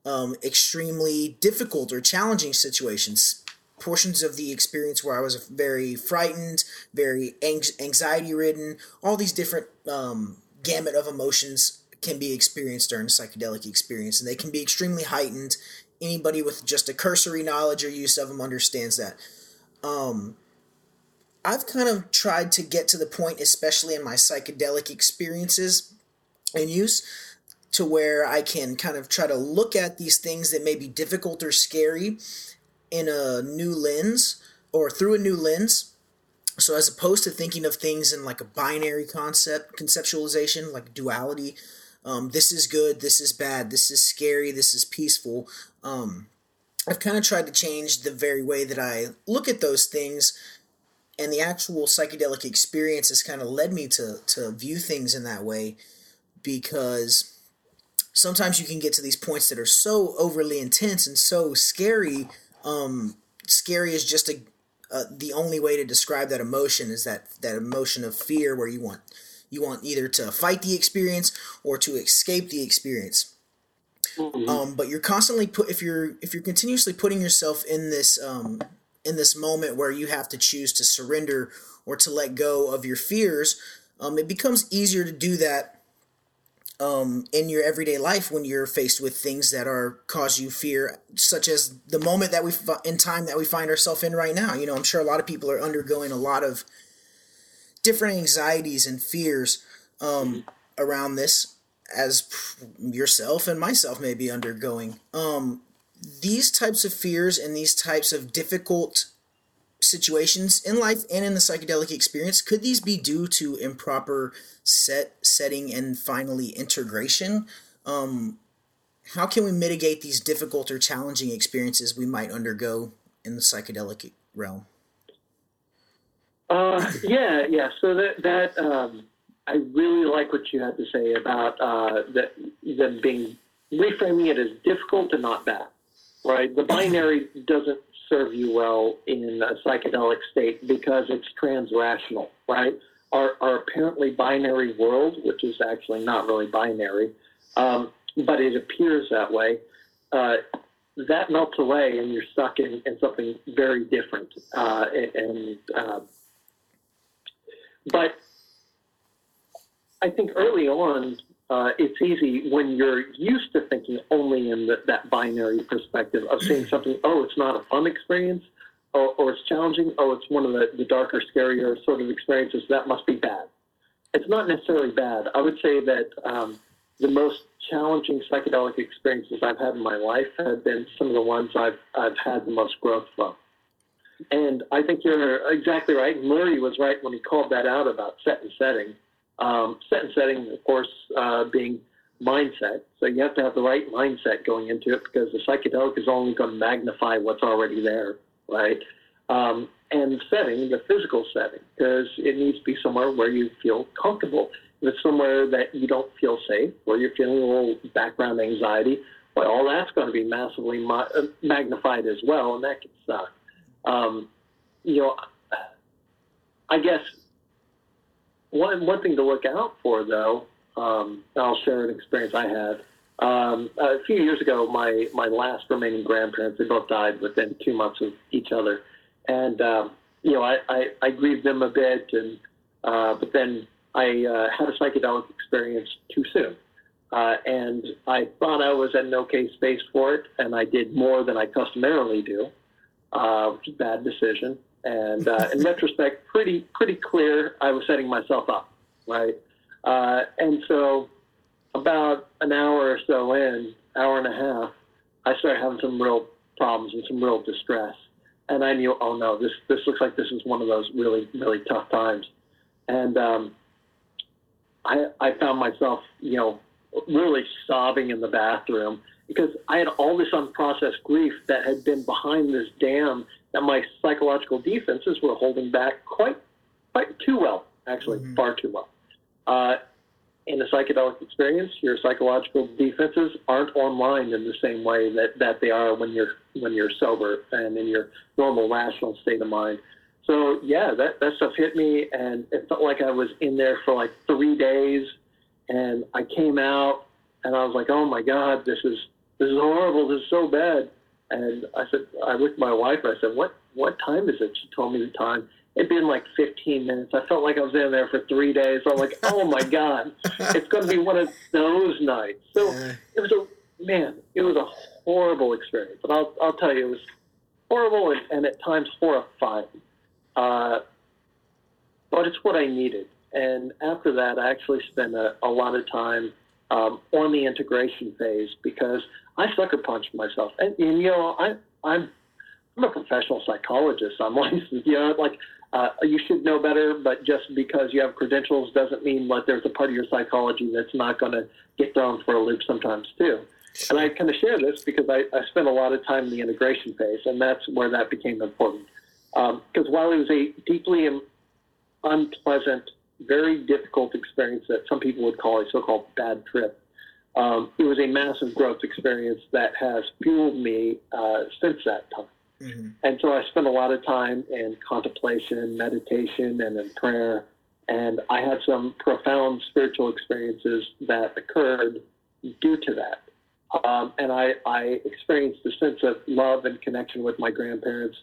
um, extremely difficult or challenging situations. Portions of the experience where I was very frightened, very anxiety ridden, all these different um, gamut of emotions can be experienced during a psychedelic experience, and they can be extremely heightened anybody with just a cursory knowledge or use of them understands that. Um, I've kind of tried to get to the point, especially in my psychedelic experiences and use, to where I can kind of try to look at these things that may be difficult or scary in a new lens or through a new lens. So as opposed to thinking of things in like a binary concept, conceptualization, like duality, um, this is good, this is bad, this is scary, this is peaceful. Um, I've kind of tried to change the very way that I look at those things, and the actual psychedelic experience has kind of led me to to view things in that way, because sometimes you can get to these points that are so overly intense and so scary. Um, scary is just a uh, the only way to describe that emotion is that that emotion of fear where you want you want either to fight the experience or to escape the experience. Mm-hmm. Um, but you're constantly put if you're if you're continuously putting yourself in this um, in this moment where you have to choose to surrender or to let go of your fears, um, it becomes easier to do that um, in your everyday life when you're faced with things that are cause you fear, such as the moment that we in time that we find ourselves in right now. You know, I'm sure a lot of people are undergoing a lot of different anxieties and fears um, around this, as yourself and myself may be undergoing. Um, these types of fears and these types of difficult situations in life and in the psychedelic experience could these be due to improper set setting and finally integration um, how can we mitigate these difficult or challenging experiences we might undergo in the psychedelic realm uh, yeah, yeah. So that that um, I really like what you had to say about uh, that them being reframing it as difficult and not bad. Right, the binary doesn't serve you well in a psychedelic state because it's transrational. Right, our, our apparently binary world, which is actually not really binary, um, but it appears that way, uh, that melts away and you're stuck in, in something very different. Uh, and uh, but I think early on, uh, it's easy when you're used to thinking only in the, that binary perspective of seeing <clears throat> something, oh, it's not a fun experience, or, or it's challenging, oh, it's one of the, the darker, scarier sort of experiences, that must be bad. It's not necessarily bad. I would say that um, the most challenging psychedelic experiences I've had in my life have been some of the ones I've, I've had the most growth from. And I think you're exactly right. Murray was right when he called that out about set and setting. Um, setting, of course, uh, being mindset. So you have to have the right mindset going into it because the psychedelic is only going to magnify what's already there, right? Um, and setting, the physical setting, because it needs to be somewhere where you feel comfortable. If it's somewhere that you don't feel safe, where you're feeling a little background anxiety, well, all that's going to be massively ma- uh, magnified as well, and that can suck. Um, you know, I guess one one thing to look out for, though, um, I'll share an experience I had. Um, a few years ago, my my last remaining grandparents they both died within two months of each other, and um, you know I, I, I grieved them a bit, and uh, but then I uh, had a psychedelic experience too soon, uh, and I thought I was at an okay space for it, and I did more than I customarily do, uh, which is a bad decision. And uh, in <laughs> retrospect, pretty pretty clear I was setting myself up, right? Uh, and so, about an hour or so in, hour and a half, I started having some real problems and some real distress. And I knew, oh no, this this looks like this is one of those really really tough times. And um, I I found myself, you know, really sobbing in the bathroom because I had all this unprocessed grief that had been behind this dam that my psychological defenses were holding back quite, quite too well, actually, mm-hmm. far too well. Uh, in a psychedelic experience, your psychological defenses aren't online in the same way that, that they are when you're when you're sober and in your normal rational state of mind. So yeah, that, that stuff hit me, and it felt like I was in there for like three days, and I came out, and I was like, oh my god, this is this is horrible, this is so bad. And I said, I looked at my wife and I said, what, what time is it? She told me the time. It'd been like 15 minutes. I felt like I was in there for three days. I'm like, oh my God, <laughs> it's going to be one of those nights. So it was a, man, it was a horrible experience. But I'll, I'll tell you, it was horrible and, and at times horrifying. Uh, but it's what I needed. And after that, I actually spent a, a lot of time um, on the integration phase because I sucker punched myself. And, and you know, I, I'm I'm a professional psychologist. I'm <laughs> licensed. You know, like uh, you should know better, but just because you have credentials doesn't mean like there's a part of your psychology that's not going to get thrown for a loop sometimes too. And I kind of share this because I, I spent a lot of time in the integration phase, and that's where that became important. Because um, while it was a deeply unpleasant, very difficult experience that some people would call a so-called bad trip, um, it was a massive growth experience that has fueled me uh, since that time. Mm-hmm. And so I spent a lot of time in contemplation, meditation, and in prayer. And I had some profound spiritual experiences that occurred due to that. Um, and I, I experienced a sense of love and connection with my grandparents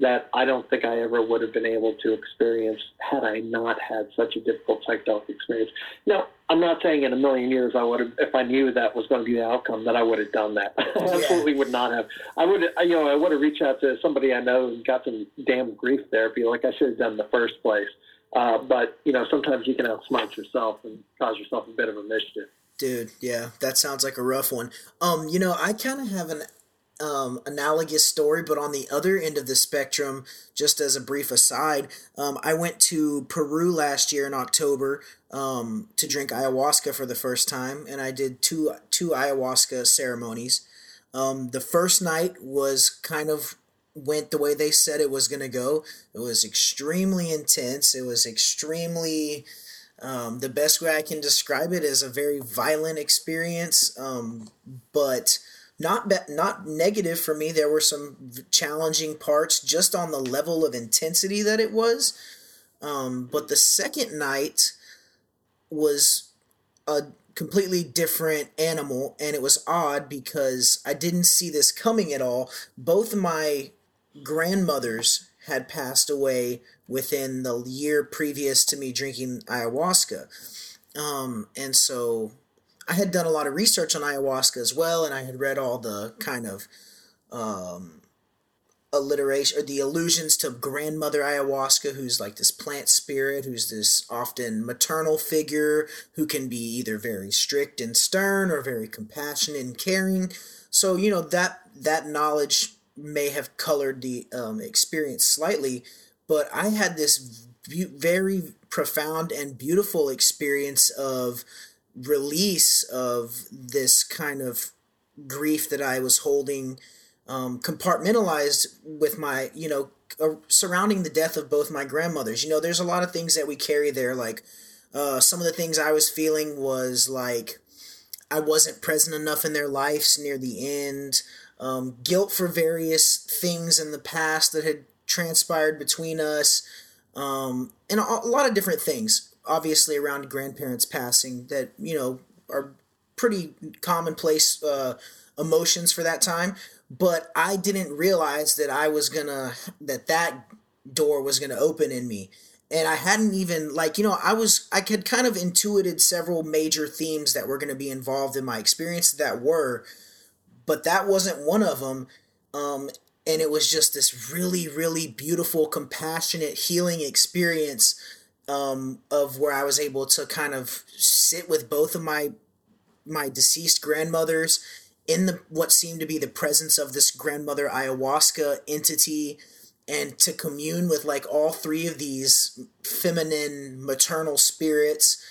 that I don't think I ever would have been able to experience had I not had such a difficult psychedelic experience. Now, I'm not saying in a million years I would have, if I knew that was going to be the outcome, that I would have done that. <laughs> I absolutely would not have. I would, you know, I would have reached out to somebody I know and got some damn grief therapy, like I should have done in the first place. Uh, but you know, sometimes you can outsmart yourself and cause yourself a bit of a mischief. Dude, yeah, that sounds like a rough one. Um, you know, I kind of have an um, analogous story, but on the other end of the spectrum, just as a brief aside, um, I went to Peru last year in October um, to drink ayahuasca for the first time, and I did two two ayahuasca ceremonies. Um, the first night was kind of went the way they said it was going to go. It was extremely intense. It was extremely um, the best way I can describe it is a very violent experience, um, but not be- not negative for me. There were some challenging parts just on the level of intensity that it was. Um, but the second night was a completely different animal, and it was odd because I didn't see this coming at all. Both my grandmothers had passed away within the year previous to me drinking ayahuasca. Um, and so I had done a lot of research on ayahuasca as well, and I had read all the kind of um, alliteration or the allusions to grandmother ayahuasca, who's like this plant spirit, who's this often maternal figure who can be either very strict and stern or very compassionate and caring. So you know that that knowledge may have colored the um, experience slightly, but I had this very profound and beautiful experience of release of this kind of grief that I was holding um, compartmentalized with my, you know, uh, surrounding the death of both my grandmothers. You know, there's a lot of things that we carry there. Like uh, some of the things I was feeling was like I wasn't present enough in their lives near the end. Um, guilt for various things in the past that had transpired between us, um, and a, a lot of different things. Obviously, around grandparents passing, that you know are pretty commonplace uh, emotions for that time. But I didn't realize that I was gonna that that door was gonna open in me. And I hadn't even like you know I was I could kind of intuited several major themes that were going to be involved in my experience that were but that wasn't one of them um, and it was just this really really beautiful compassionate healing experience um, of where I was able to kind of sit with both of my my deceased grandmothers in the what seemed to be the presence of this grandmother ayahuasca entity and to commune with like all three of these feminine maternal spirits.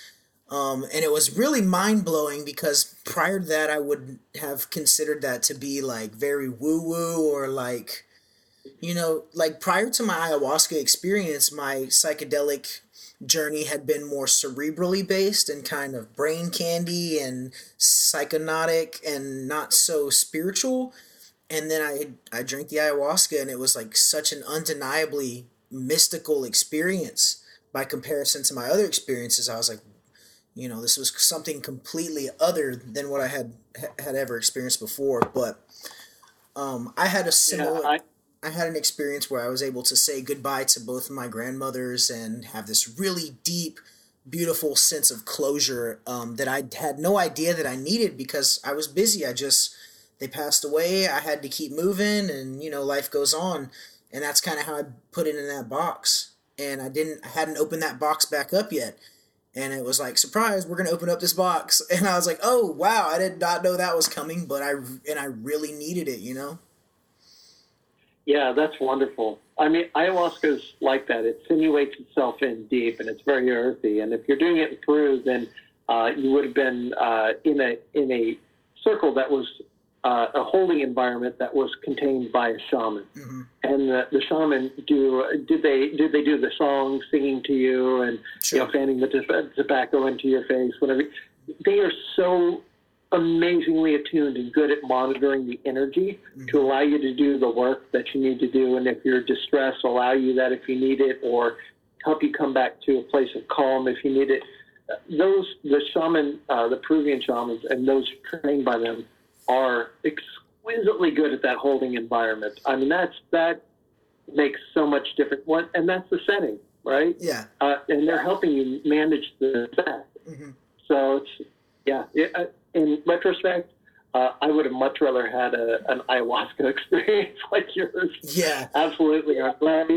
Um, and it was really mind-blowing because prior to that i would have considered that to be like very woo-woo or like you know like prior to my ayahuasca experience my psychedelic journey had been more cerebrally based and kind of brain candy and psychonaut and not so spiritual. And then I I drank the ayahuasca and it was like such an undeniably mystical experience by comparison to my other experiences. I was like, you know, this was something completely other than what I had had ever experienced before. But um, I had a similar. Yeah, I- I had an experience where I was able to say goodbye to both of my grandmothers and have this really deep, beautiful sense of closure um, that I had no idea that I needed because I was busy. I just, they passed away. I had to keep moving and, you know, life goes on. And that's kind of how I put it in that box. And I didn't, I hadn't opened that box back up yet. And it was like, surprise, we're to open up this box. <laughs> And I was like, oh, wow, I did not know that was coming, but I, and I really needed it, you know? Yeah, that's wonderful. I mean, ayahuasca is like that. It simulates itself in deep, and it's very earthy. And if you're doing it in Peru, then uh, you would have been uh, in a in a circle that was uh, a holding environment that was contained by a shaman. Mm-hmm. And the, the shaman do did they did they do the song singing to you and sure. you know fanning the tobacco into your face whatever. They are so amazingly attuned and good at monitoring the energy mm-hmm. to allow you to do the work that you need to do. And if you're distressed, allow you that if you need it, or help you come back to a place of calm if you need it. Those the shaman, uh, the Peruvian shamans, and those trained by them are exquisitely good at that holding environment. I mean, that's that makes so much difference. What and that's the setting, right? Yeah. Uh, and they're helping you manage the effect. Mm-hmm. So it's yeah. It, uh, in retrospect, uh, I would have much rather had a, an ayahuasca <laughs> experience like yours. Yeah, absolutely. I'm glad.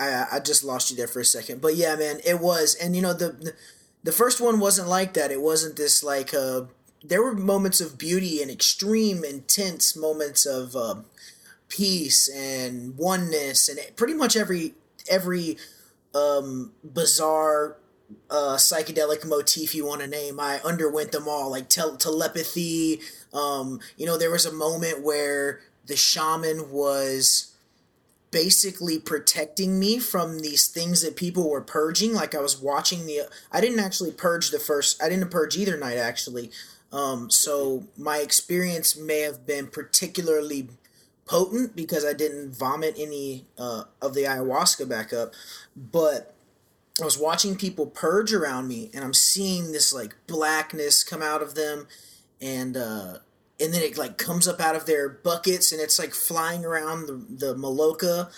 I I just lost you there for a second, but yeah, man, it was, and you know the the, the first one wasn't like that. It wasn't this like uh, there were moments of beauty and extreme, intense moments of uh, peace and oneness, and pretty much every every um, bizarre uh, psychedelic motif you want to name, I underwent them all, like tel- telepathy. Um, you know, there was a moment where the shaman was basically protecting me from these things that people were purging. Like I was watching the, I didn't actually purge the first, I didn't purge either night actually. Um, so my experience may have been particularly potent because I didn't vomit any uh, of the ayahuasca back up, but I was watching people purge around me, and I'm seeing this like blackness come out of them, and uh, and then it like comes up out of their buckets, and it's like flying around the the maloca,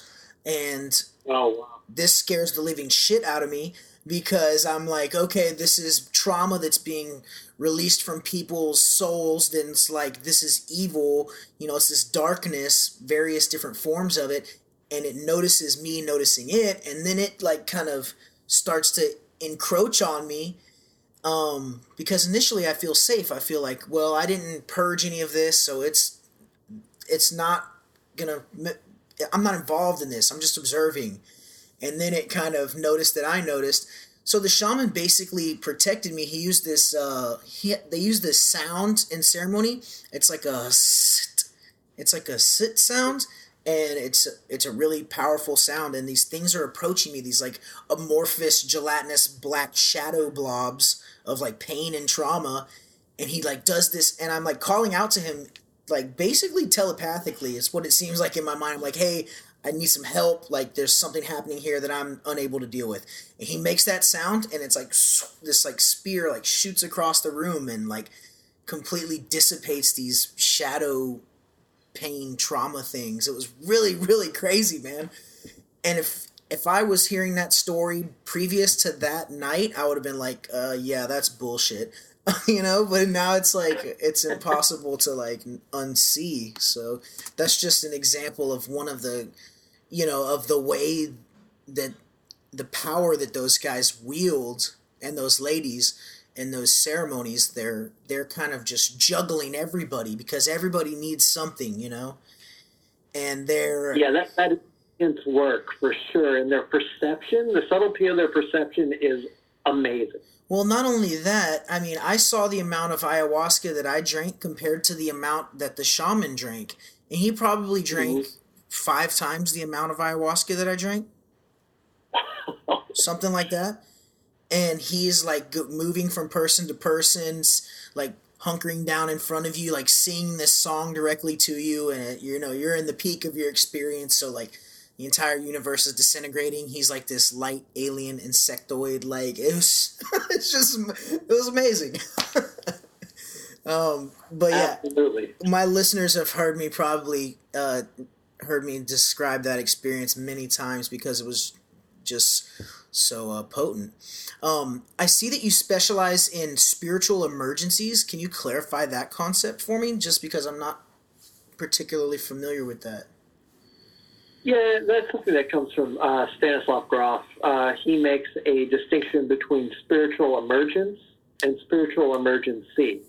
and oh wow. this scares the living shit out of me because I'm like, okay, this is trauma that's being released from people's souls. Then it's like this is evil, you know, it's this darkness, various different forms of it, and it notices me noticing it, and then it like kind of starts to encroach on me um, because initially I feel safe. I feel like, well, I didn't purge any of this, so it's it's not gonna. I'm not involved in this. I'm just observing, and then it kind of noticed that I noticed. So the shaman basically protected me. He used this. Uh, he they used this sound in ceremony. It's like a. It's like a sit sound, and it's it's a really powerful sound and these things are approaching me these like amorphous gelatinous black shadow blobs of like pain and trauma and he like does this and i'm like calling out to him like basically telepathically it's what it seems like in my mind. I'm like hey i need some help. Like there's something happening here that i'm unable to deal with. And he makes that sound and it's like this like spear like shoots across the room and like completely dissipates these shadow pain trauma things. It was really really crazy, man. And if if I was hearing that story previous to that night, I would have been like, uh, yeah, that's bullshit. <laughs> you know, but now it's like it's impossible to like unsee. So that's just an example of one of the you know, of the way that the power that those guys wield and those ladies in those ceremonies they're they're kind of just juggling everybody because everybody needs something you know? And they're yeah that that is work for sure and their perception the subtlety of their perception is amazing. Well not only that i mean i saw the amount of ayahuasca that i drank compared to the amount that the shaman drank and he probably drank mm-hmm. five times the amount of ayahuasca that i drank. <laughs> Something like that and he's like moving from person to person, like hunkering down in front of you, like singing this song directly to you, and you know you're in the peak of your experience. So like the entire universe is disintegrating. He's like this light alien insectoid. Like it was, <laughs> it's just it was amazing. <laughs> um, but yeah, Absolutely. my listeners have heard me probably uh, heard me describe that experience many times because it was just so uh, potent. Um, I see that you specialize in spiritual emergencies. Can you clarify that concept for me? Just because I'm not particularly familiar with that. Yeah, that's something that comes from uh, Stanislav Grof. Uh, he makes a distinction between spiritual emergence and spiritual emergency.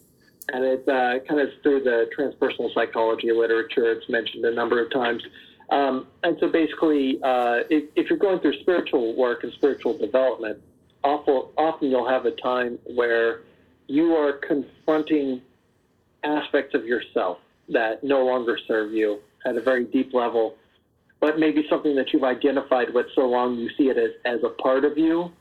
And it uh, kind of through the transpersonal psychology literature, it's mentioned a number of times. Um, and so basically, uh, if, if, you're going through spiritual work and spiritual development, often you'll have a time where you are confronting aspects of yourself that no longer serve you at a very deep level, but maybe something that you've identified with so long you see it as, as a part of you,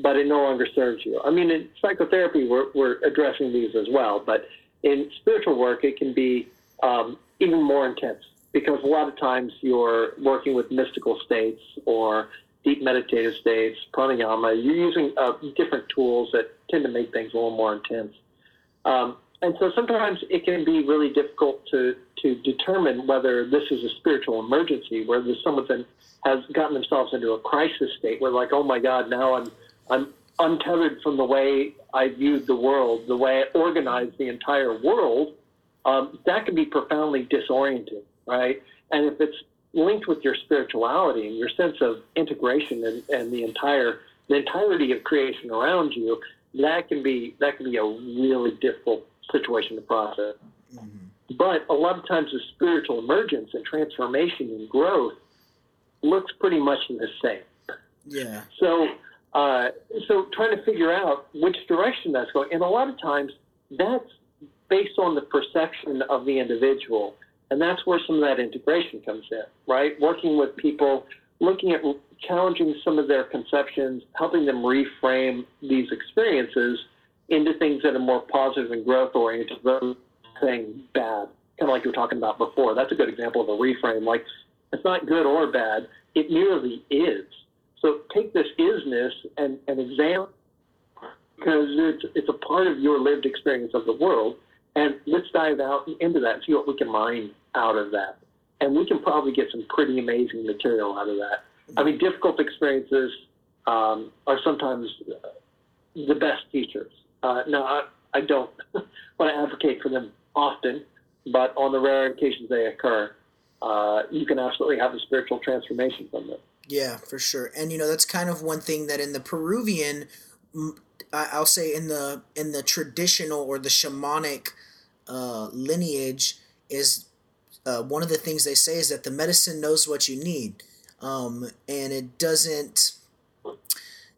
but it no longer serves you. I mean, in psychotherapy, we're, we're addressing these as well, but in spiritual work, it can be um, even more intense because a lot of times you're working with mystical states or deep meditative states, pranayama. You're using uh, different tools that tend to make things a little more intense. Um, and so sometimes it can be really difficult to, to determine whether this is a spiritual emergency, where someone has gotten themselves into a crisis state where, like, oh my God, now I'm, I'm untethered from the way I viewed the world, the way I organized the entire world. Um, that can be profoundly disorienting, right? And if it's linked with your spirituality and your sense of integration and, and the entire the entirety of creation around you, that can be that can be a really difficult situation to process. Mm-hmm. But a lot of times the spiritual emergence and transformation and growth looks pretty much the same. Yeah. So uh, so trying to figure out which direction that's going, and a lot of times that's based on the perception of the individual and that's where some of that integration comes in, right? Working with people, looking at challenging some of their conceptions, helping them reframe these experiences into things that are more positive and growth oriented rather than saying bad kind of like you were talking about before. That's a good example of a reframe. Like it's not good or bad; it merely is. So take this isness and, and examine because it's it's a part of your lived experience of the world, and let's dive out into that and see what we can mine out of that. And we can probably get some pretty amazing material out of that. I mean, difficult experiences um, are sometimes the best teachers. Uh, now, I, I don't <laughs> want to advocate for them often, but on the rare occasions they occur, uh, you can absolutely have a spiritual transformation from them. Yeah, for sure. And you know that's kind of one thing that in the Peruvian, I'll say in the in the traditional or the shamanic uh, lineage is uh, one of the things they say is that the medicine knows what you need, um, and it doesn't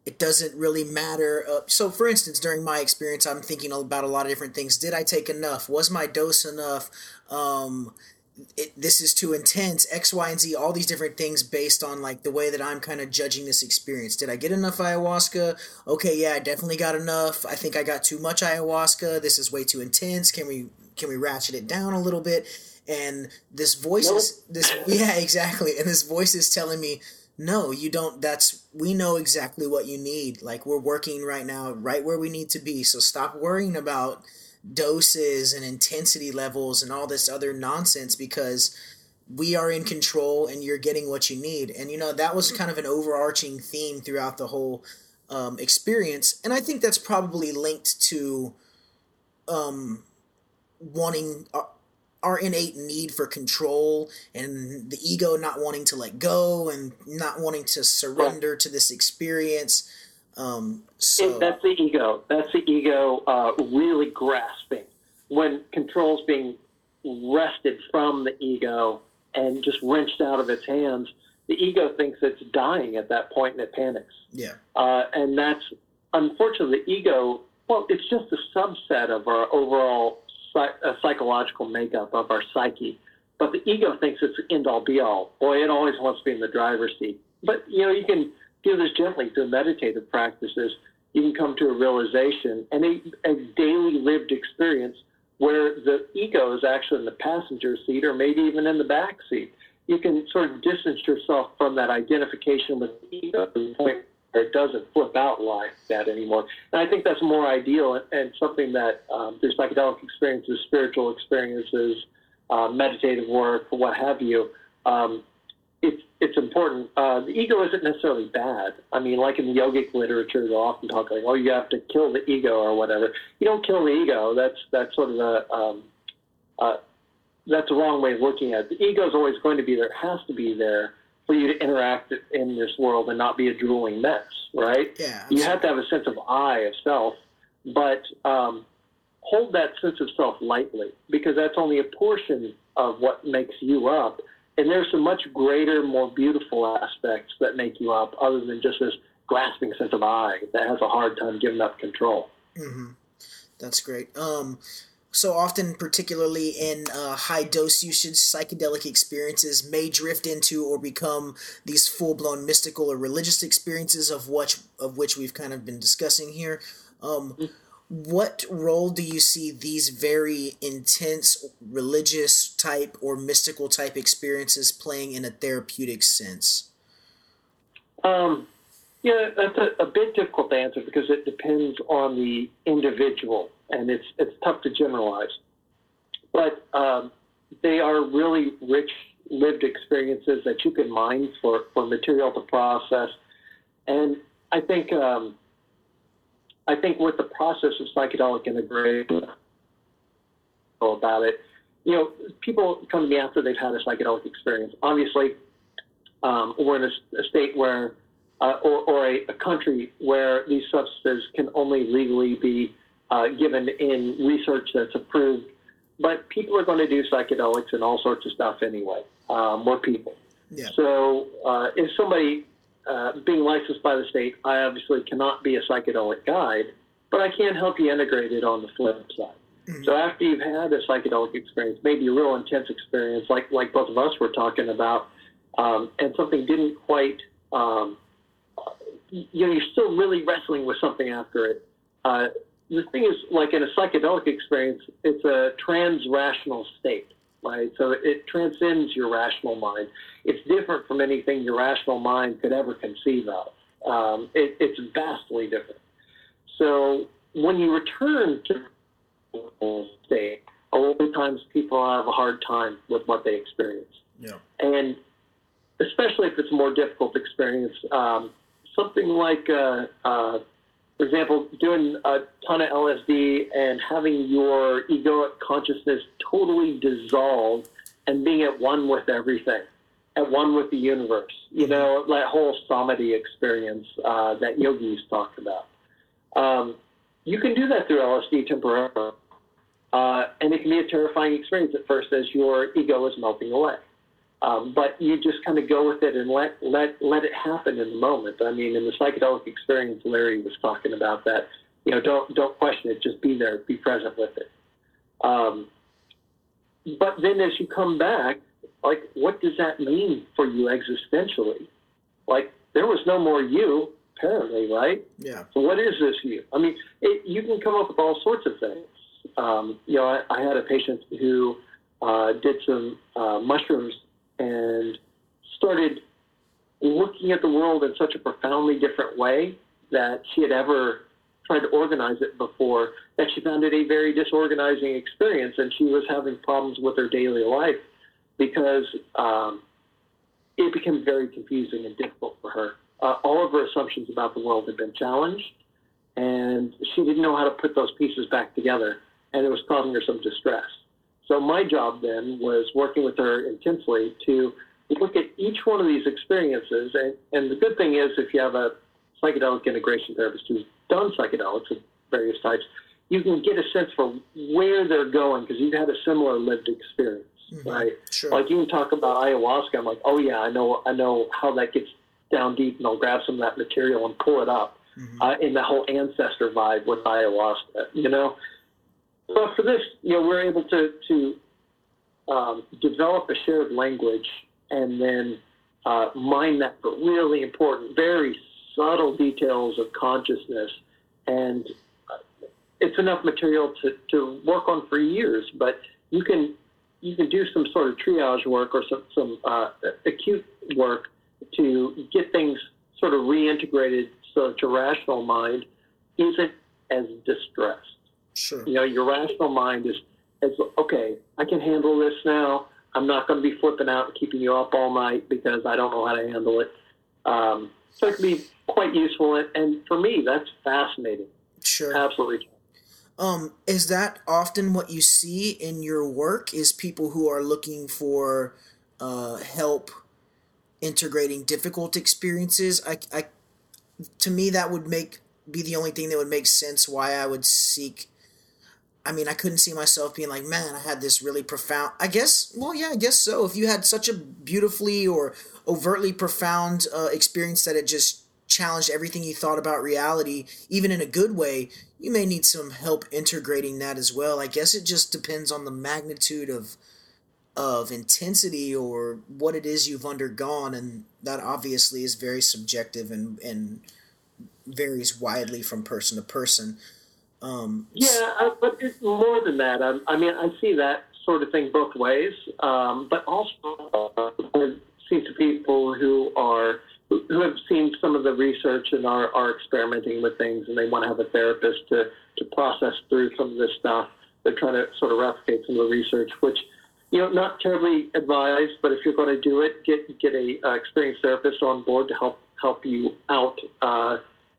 it doesn't really matter. Uh, so, for instance, during my experience, I'm thinking about a lot of different things. Did I take enough? Was my dose enough? Um, it, this is too intense, X, Y, and Z, all these different things based on like the way that I'm kind of judging this experience. Did I get enough ayahuasca? Okay, yeah, I definitely got enough. I think I got too much ayahuasca. This is way too intense. Can we can we ratchet it down a little bit? And this voice nope. is this yeah, <laughs> exactly. And this voice is telling me, no, you don't that's we know exactly what you need. Like we're working right now right where we need to be. So stop worrying about doses and intensity levels and all this other nonsense because we are in control and you're getting what you need. And you know, that was kind of an overarching theme throughout the whole um, experience. And I think that's probably linked to um, wanting our, innate need for control and the ego not wanting to let go and not wanting to surrender to this experience. Um, so it, that's the ego. That's the ego uh, really grasping when control's being wrested from the ego and just wrenched out of its hands. The ego thinks it's dying at that point and it panics. Yeah. Uh, and that's unfortunately the ego. Well, it's just a subset of our overall uh, psychological makeup of our psyche. But the ego thinks it's end all be all. Boy, it always wants to be in the driver's seat. But you know, you can do this gently through meditative practices, you can come to a realization and a, a daily lived experience where the ego is actually in the passenger seat or maybe even in the back seat. You can sort of distance yourself from that identification with the ego to the point it doesn't flip out like that anymore. And I think that's more ideal and, and something that um, through psychedelic experiences, spiritual experiences, uh, meditative work, what have you, um, it's it's important. Uh, the ego isn't necessarily bad. I mean, like in the yogic literature, they'll often talk like, "Oh, you have to kill the ego" or whatever. You don't kill the ego. That's that's sort of a um, uh, that's a wrong way of looking at it. The ego is always going to be there. It has to be there for you to interact in this world and not be a drooling mess, right? Yeah. You have to have a sense of I of self, but um, hold that sense of self lightly because that's only a portion of what makes you up and there's some much greater, more beautiful aspects that make you up, other than just this grasping sense of I that has a hard time giving up control. Mm-hmm. That's great. Um, so often, particularly in uh, high dose usage, psychedelic experiences may drift into or become these full blown mystical or religious experiences of which of which we've kind of been discussing here. Um, mm-hmm what role do you see these very intense religious type or mystical type experiences playing in a therapeutic sense? Um, yeah, that's a, a bit difficult to answer because it depends on the individual, and it's it's tough to generalize. But um, they are really rich lived experiences that you can mine for, for material to process. And I think um, I think with the process of psychedelic integration about it, you know, people come to me after they've had a psychedelic experience. Obviously, um, we're in a, a state where, uh, or, or a, a, country where these substances can only legally be uh, given in research that's approved. But people are going to do psychedelics and all sorts of stuff anyway. Um, we're people. Yeah. So uh, if somebody uh, being licensed by the state, I obviously cannot be a psychedelic guide, but I can help you integrate it on the flip side. Mm-hmm. So after you've had a psychedelic experience, maybe a real intense experience, like like both of us were talking about, um, and something didn't quite, um, you know, you're still really wrestling with something after it. Uh, the thing is, like in a psychedelic experience, it's a trans-rational state. right? So it transcends your rational mind. It's different from anything your rational mind could ever conceive of. Um, it, it's vastly different. So when you return to state, a lot of times people have a hard time with what they experience. Yeah. And especially if it's a more difficult experience, um, something like, uh, uh, for example, doing a ton of LSD and having your egoic consciousness totally dissolved and being at one with everything, at one with the universe. You know, that whole samadhi experience uh, that yogis talk about. Um, you can do that through LSD temporarily. Uh, and it can be a terrifying experience at first as your ego is melting away. Um, but you just kind of go with it and let let let it happen in the moment. I mean, in the psychedelic experience, Larry was talking about that. You know, don't don't question it. Just be there, be present with it. Um, but then, as you come back, like, what does that mean for you existentially? Like, there was no more you, apparently, right? Yeah. So, what is this you? I mean, it, you can come up with all sorts of things. Um, you know, I, I had a patient who uh, did some uh, mushrooms and started looking at the world in such a profoundly different way that she had ever tried to organize it before, that she found it a very disorganizing experience and she was having problems with her daily life because um, it became very confusing and difficult for her. Uh, all of her assumptions about the world had been challenged and she didn't know how to put those pieces back together and it was causing her some distress. So my job then was working with her intensely to look at each one of these experiences. And, and the good thing is, if you have a psychedelic integration therapist who's done psychedelics of various types, you can get a sense for where they're going because you've had a similar lived experience, mm-hmm. right? Sure. Like you can talk about ayahuasca. I'm like, oh yeah, I know, I know how that gets down deep, and I'll grab some of that material and pull it up mm-hmm. uh, in the whole ancestor vibe with ayahuasca, you know. But for this, you know, we're able to to um, develop a shared language and then uh, mine that for really important, very subtle details of consciousness. And uh, it's enough material to, to work on for years, but you can you can do some sort of triage work or some, some uh, acute work to get things sort of reintegrated so that your rational mind isn't as distressed. Sure. You know, your rational mind is, is okay, I can handle this now. I'm not going to be flipping out and keeping you up all night because I don't know how to handle it. Um, so it can be quite useful. And, and for me, that's fascinating. Sure. Absolutely. Um, is that often what you see in your work? Is people who are looking for uh, help integrating difficult experiences? I, I, to me, that would make be the only thing that would make sense why I would seek I mean, I couldn't see myself being like, man, I had this really profound. I guess, well, yeah, I guess so. If you had such a beautifully or overtly profound uh, experience that it just challenged everything you thought about reality, even in a good way, you may need some help integrating that as well. I guess it just depends on the magnitude of of intensity or what it is you've undergone, and that obviously is very subjective and and varies widely from person to person. Um, yeah, uh, but it's more than that. I, I, mean, I see that sort of thing both ways, um, but also uh, I've seen some people who are who have seen some of the research and are, are experimenting with things, and they want to have a therapist to to process through some of this stuff. They're trying to sort of replicate some of the research, which you know, not terribly advised, but if you're going to do it, get get a uh, experienced therapist on board to help help you out uh,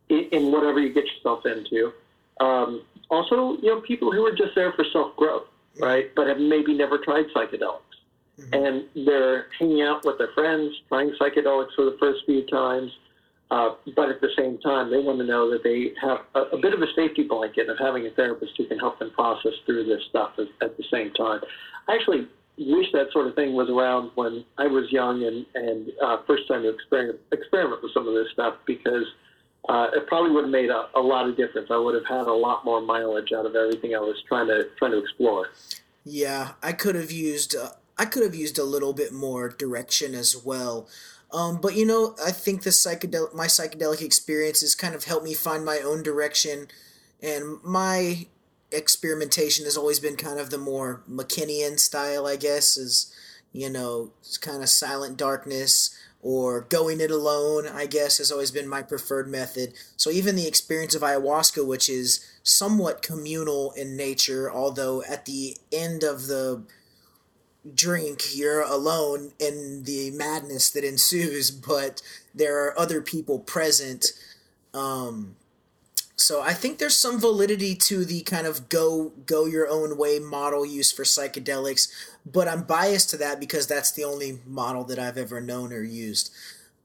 in, in whatever you get yourself into. Um, also, you know, people who are just there for self growth, right? But have maybe never tried psychedelics. Mm-hmm. And they're hanging out with their friends, trying psychedelics for the first few times. Uh, but at the same time, they want to know that they have a, a, bit of a safety blanket of having a therapist who can help them process through this stuff at, at the same time. I actually wish that sort of thing was around when I was young and, and uh, first time to experiment, experiment with some of this stuff because – uh, it probably would have made a, a, lot of difference. I would have had a lot more mileage out of everything I was trying to trying to explore. Yeah, I could have used uh, I could have used a little bit more direction as well. Um, but you know, I think the psychedelic my psychedelic experiences kind of helped me find my own direction, and my experimentation has always been kind of the more McKennian style, I guess, is you know, kind of silent darkness or going it alone, I guess, has always been my preferred method. So even the experience of ayahuasca, which is somewhat communal in nature, although at the end of the drink, you're alone in the madness that ensues, <laughs> but there are other people present. Um, so I think there's some validity to the kind of go go your own way model used for psychedelics, but I'm biased to that because that's the only model that I've ever known or used.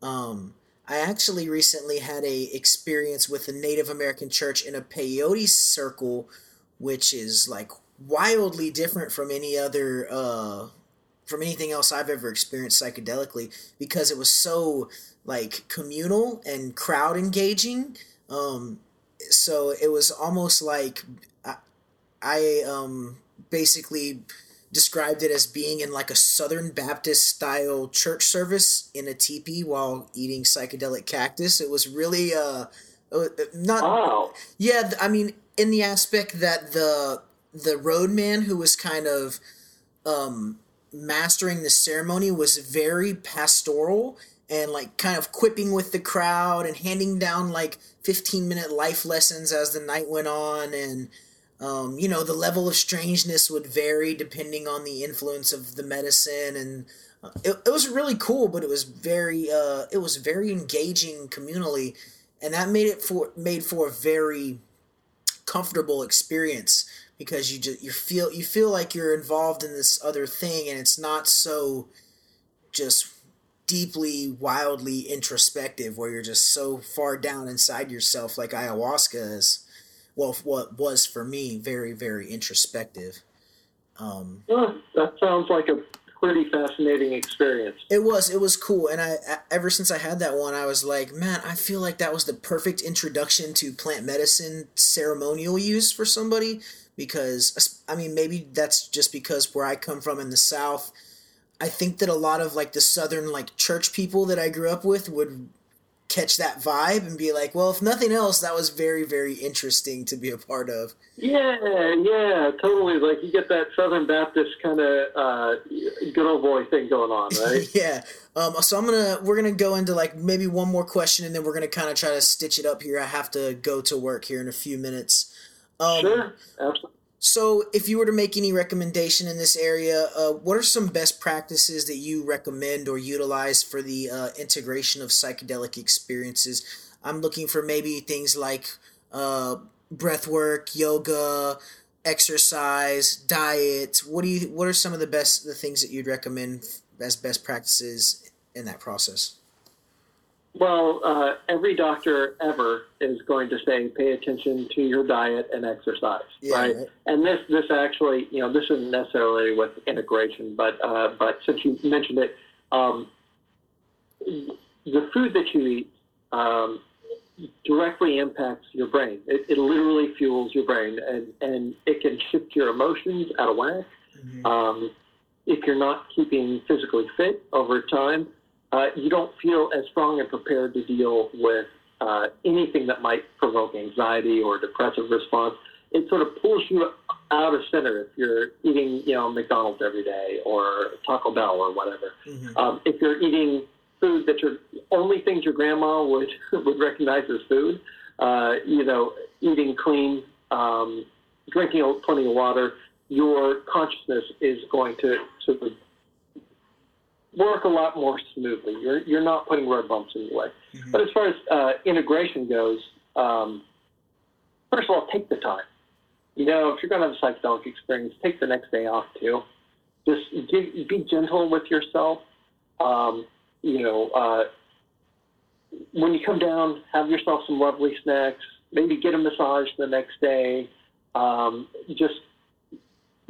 Um, I actually recently had a experience with a Native American church in a peyote circle, which is like wildly different from any other uh, from anything else I've ever experienced psychedelically because it was so like communal and crowd engaging. Um, so it was almost like I, I um, basically described it as being in like a Southern Baptist style church service in a teepee while eating psychedelic cactus. It was really uh, uh not wow. yeah. I mean, in the aspect that the the roadman who was kind of um, mastering the ceremony was very pastoral and like kind of quipping with the crowd and handing down like 15 minute life lessons as the night went on. And um, you know the level of strangeness would vary depending on the influence of the medicine. And uh, it, it was really cool but it was very uh, it was very engaging communally. And that made it for made for a very comfortable experience because you just you feel you feel like you're involved in this other thing and it's not so just deeply, wildly introspective, where you're just so far down inside yourself, like ayahuasca is. Well, what was for me very, very introspective. Um, that sounds like a pretty fascinating experience. It was. It was cool, and I ever since I had that one, I was like, man, I feel like that was the perfect introduction to plant medicine ceremonial use for somebody. Because I mean, maybe that's just because where I come from in the South I think that a lot of like the southern like church people that I grew up with would catch that vibe and be like, well, if nothing else, that was very, very interesting to be a part of. Yeah, yeah, totally. Like you get that Southern Baptist kind of uh, good old boy thing going on, <laughs> right? yeah. Um, so I'm gonna we're gonna go into like maybe one more question and then we're gonna kind of try to stitch it up here. I have to go to work here in a few minutes. Um, sure, absolutely. So, if you were to make any recommendation in this area, uh, what are some best practices that you recommend or utilize for the uh, integration of psychedelic experiences? I'm looking for maybe things like uh, breath work, yoga, exercise, diet. What do you? What are some of the best the things that you'd recommend as best practices in that process? Well, uh, every doctor ever is going to say pay attention to your diet and exercise, yeah, right? right? And this this actually, you know, this isn't necessarily with integration, but uh, but since you mentioned it, um, the food that you eat um, directly impacts your brain. It, it, literally fuels your brain, and and it can shift your emotions out of whack. Mm-hmm. Um, if you're not keeping physically fit over time uh, you don't feel as strong and prepared to deal with uh, anything that might provoke anxiety or depressive response. It sort of pulls you out of center if you're eating, you know, McDonald's every day or Taco Bell or whatever. Mm-hmm. Um, if you're eating food that your only things your grandma would <laughs> would recognize as food, uh, you know, eating clean, um, drinking plenty of water, your consciousness is going to sort of work a lot more smoothly. You're you're not putting road bumps in your way. Mm-hmm. But as far as uh, integration goes, um, first of all, take the time. You know, if you're going to have a psychedelic experience, take the next day off too. Just give, be gentle with yourself. Um, you know, uh, when you come down, have yourself some lovely snacks. Maybe get a massage the next day. Um, just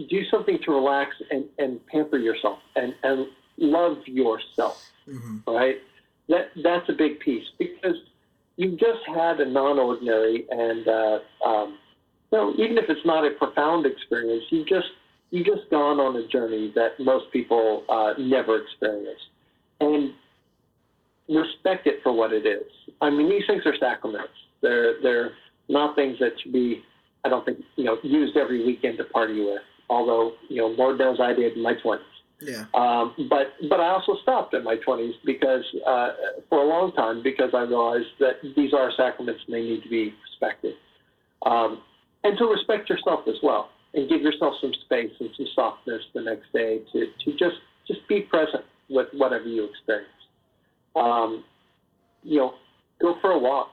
do something to relax and, and pamper yourself and, and love yourself, mm-hmm. right? That that's a big piece because you just had a non-ordinary and uh, um, you know, even if it's not a profound experience, you just you just gone on a journey that most people uh, never experience, and respect it for what it is. I mean, these things are sacraments. They're they're not things that should be I don't think you know used every weekend to party with. Although you know, Lord knows I did in my twenties. Yeah. Um, but but I also stopped in my twenties because uh, for a long time because I realized that these are sacraments and they need to be respected, um, and to respect yourself as well, and give yourself some space and some softness the next day to to just just be present with whatever you experience. Um, you know, go for a walk.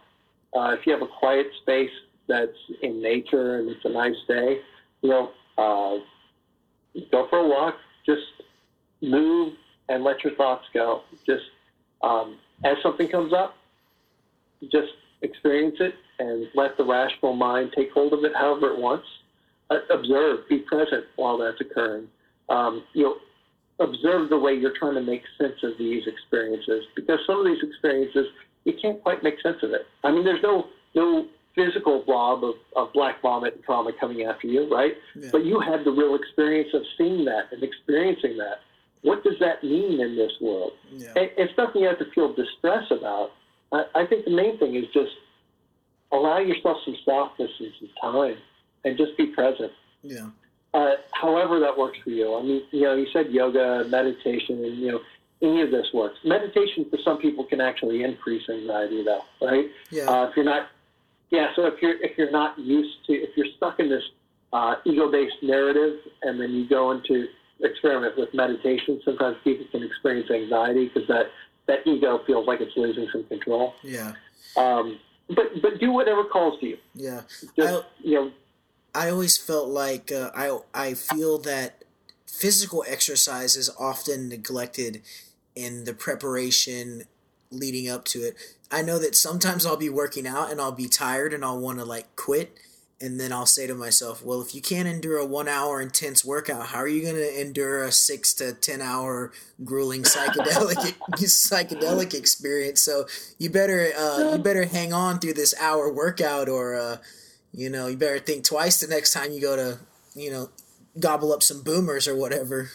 Uh, if you have a quiet space that's in nature and it's a nice day, you know, uh, go for a walk. Just move and let your thoughts go. Just um, as something comes up, just experience it and let the rational mind take hold of it however it wants. Uh, observe, be present while that's occurring. Um, you know, observe the way you're trying to make sense of these experiences because some of these experiences you can't quite make sense of it. I mean, there's no no physical blob of, of black vomit and trauma coming after you, right? Yeah. But you had the real experience of seeing that and experiencing that. What does that mean in this world? Yeah. It's nothing you have to feel distress about. I, I think the main thing is just allow yourself some softness and some time and just be present. Yeah. Uh, however that works for you. I mean, you know, you said yoga, meditation, and you know, any of this works. Meditation for some people can actually increase anxiety, though, right? Yeah. Uh, if you're not, yeah. So if you're if you're not used to, if you're stuck in this uh, ego-based narrative, and then you go into experiment with meditation, sometimes people can experience anxiety because that that ego feels like it's losing some control. yeah. Um, but but do whatever calls to you. Yeah. Just I- you know, I always felt like uh, I I feel that physical exercise is often neglected in the preparation leading up to it. I know that sometimes I'll be working out and I'll be tired and I'll want to like quit and then I'll say to myself, well, if you can't endure a 1 hour intense workout, how are you going to endure a 6 to 10 hour grueling psychedelic <laughs> psychedelic experience? So you better uh, you better hang on through this hour workout or uh, you know, you better think twice the next time you go to, you know, gobble up some boomers or whatever.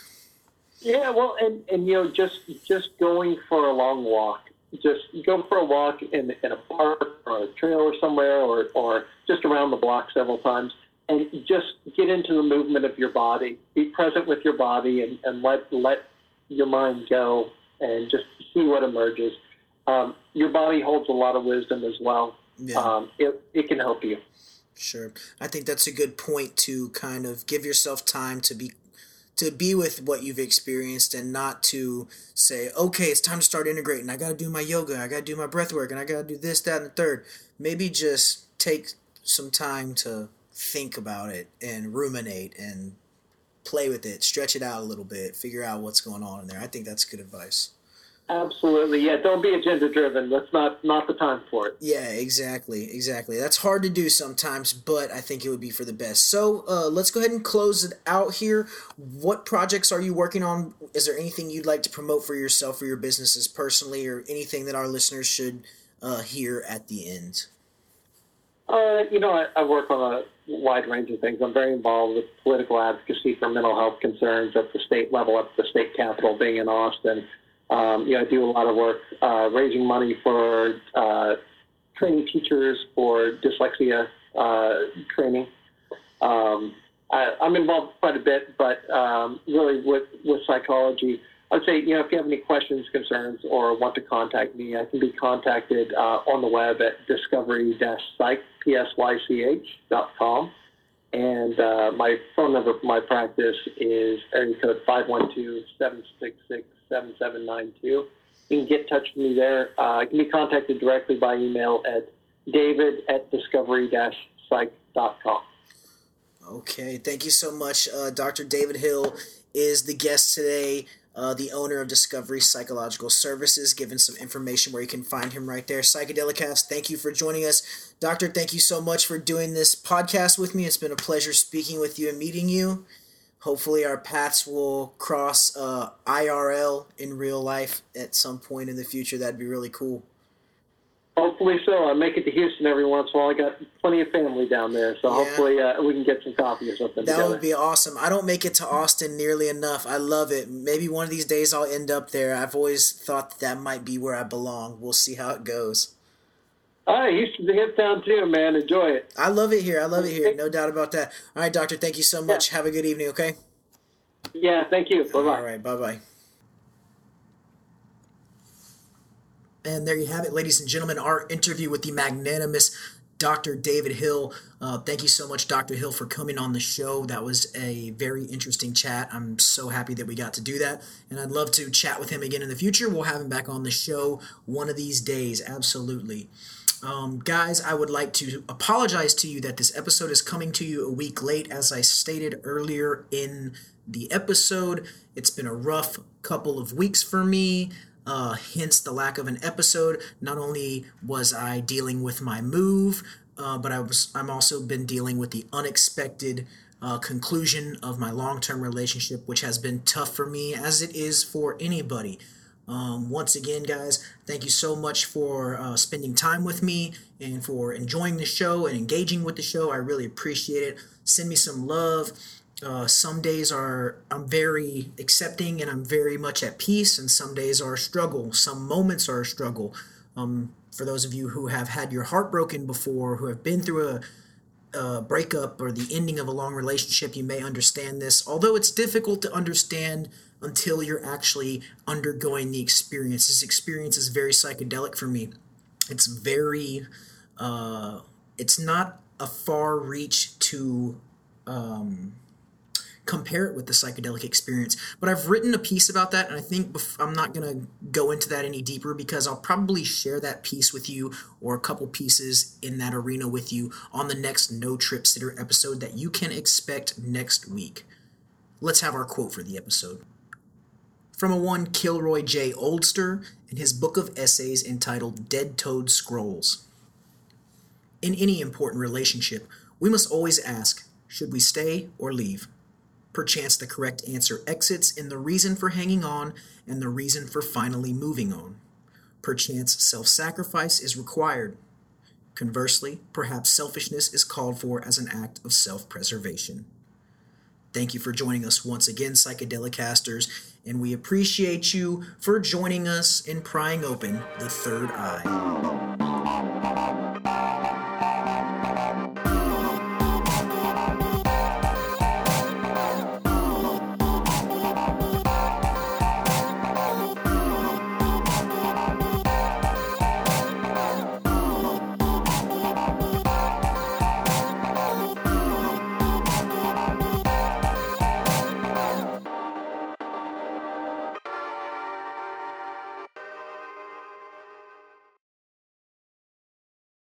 Yeah, well, and, and you know, just just going for a long walk, just go for a walk in in a park or a trail or somewhere, or or just around the block several times, and just get into the movement of your body. Be present with your body, and, and let let your mind go, and just see what emerges. Um, your body holds a lot of wisdom as well. Yeah. Um, it it can help you. Sure. I think that's a good point to kind of give yourself time to be to be with what you've experienced and not to say, okay, it's time to start integrating. I got to do my yoga, I got to do my breath work, and I got to do this, that, and the third. Maybe just take some time to think about it and ruminate and play with it, stretch it out a little bit, figure out what's going on in there. I think that's good advice. Absolutely, yeah. Don't be agenda driven. That's not not the time for it. Yeah, exactly, exactly. That's hard to do sometimes, but I think it would be for the best. So uh, let's go ahead and close it out here. What projects are you working on? Is there anything you'd like to promote for yourself or your businesses personally, or anything that our listeners should uh, hear at the end? Uh, you know, I, I work on a wide range of things. I'm very involved with political advocacy for mental health concerns at the state level, at the state capitol being in Austin. Um, you know, I do a lot of work uh, raising money for uh, training teachers for dyslexia uh, training. Um, I, I'm involved quite a bit, but um, really with, with psychology, I'd say, you know, if you have any questions, concerns, or want to contact me, I can be contacted uh, on the web at discovery-psych, P-S-Y-C-H. And uh, my phone number for my practice is area code 512-766-7792. You can get in touch with me there. Uh, I can be contacted directly by email at david at discovery-psych.com. Okay, thank you so much. Uh, Dr. David Hill is the guest today, uh, the owner of Discovery Psychological Services, giving some information where you can find him right there. Psychedelicast, thank you for joining us. Doctor, thank you so much for doing this podcast with me. It's been a pleasure speaking with you and meeting you. Hopefully, our paths will cross uh, IRL in real life at some point in the future. That'd be really cool. Hopefully so. I make it to Houston every once in a while. I got plenty of family down there, so Yeah. hopefully uh, we can get some coffee or something That together. would be awesome. I don't make it to Austin nearly enough. I love it. Maybe one of these days I'll end up there. I've always thought that, that might be where I belong. We'll see how it goes. All right, a hip town too, man. Enjoy it. I love it here. I love it here. No doubt about that. All right, doctor. Thank you so much. Yeah. Have a good evening. Okay. Yeah. Thank you. Bye bye. All right. Bye bye. And there you have it, ladies and gentlemen, our interview with the magnanimous Dr. David Hill. Uh, thank you so much, Dr. Hill, for coming on the show. That was a very interesting chat. I'm so happy that we got to do that. And I'd love to chat with him again in the future. We'll have him back on the show one of these days. Absolutely. Um, guys, I would like to apologize to you that this episode is coming to you a week late. As I stated earlier in the episode, it's been a rough couple of weeks for me. Uh, hence the lack of an episode. Not only was I dealing with my move, uh, but I was I'm also been dealing with the unexpected uh, conclusion of my long-term relationship, which has been tough for me, as it is for anybody. Um, once again, guys, thank you so much for uh, spending time with me and for enjoying the show and engaging with the show. I really appreciate it. Send me some love. Uh, some days are I'm very accepting and I'm very much at peace, and some days are a struggle. Some moments are a struggle. Um, for those of you who have had your heart broken before, who have been through a, breakup or the ending of a long relationship, you may understand this. Although it's difficult to understand until you're actually undergoing the experience. This experience is very psychedelic for me. It's very, uh, it's not a far reach to um, compare it with the psychedelic experience. But I've written a piece about that, and I think I'm not going to go into that any deeper because I'll probably share that piece with you or a couple pieces in that arena with you on the next No Trip Sitter episode that you can expect next week. Let's have our quote for the episode. From a one Kilroy J. Oldster in his book of essays entitled Dead Toad Scrolls. In any important relationship, we must always ask should we stay or leave? Perchance the correct answer exits in the reason for hanging on and the reason for finally moving on. Perchance self sacrifice is required. Conversely, perhaps selfishness is called for as an act of self preservation. Thank you for joining us once again, Psychedelic Casters, and we appreciate you for joining us in prying open the third eye.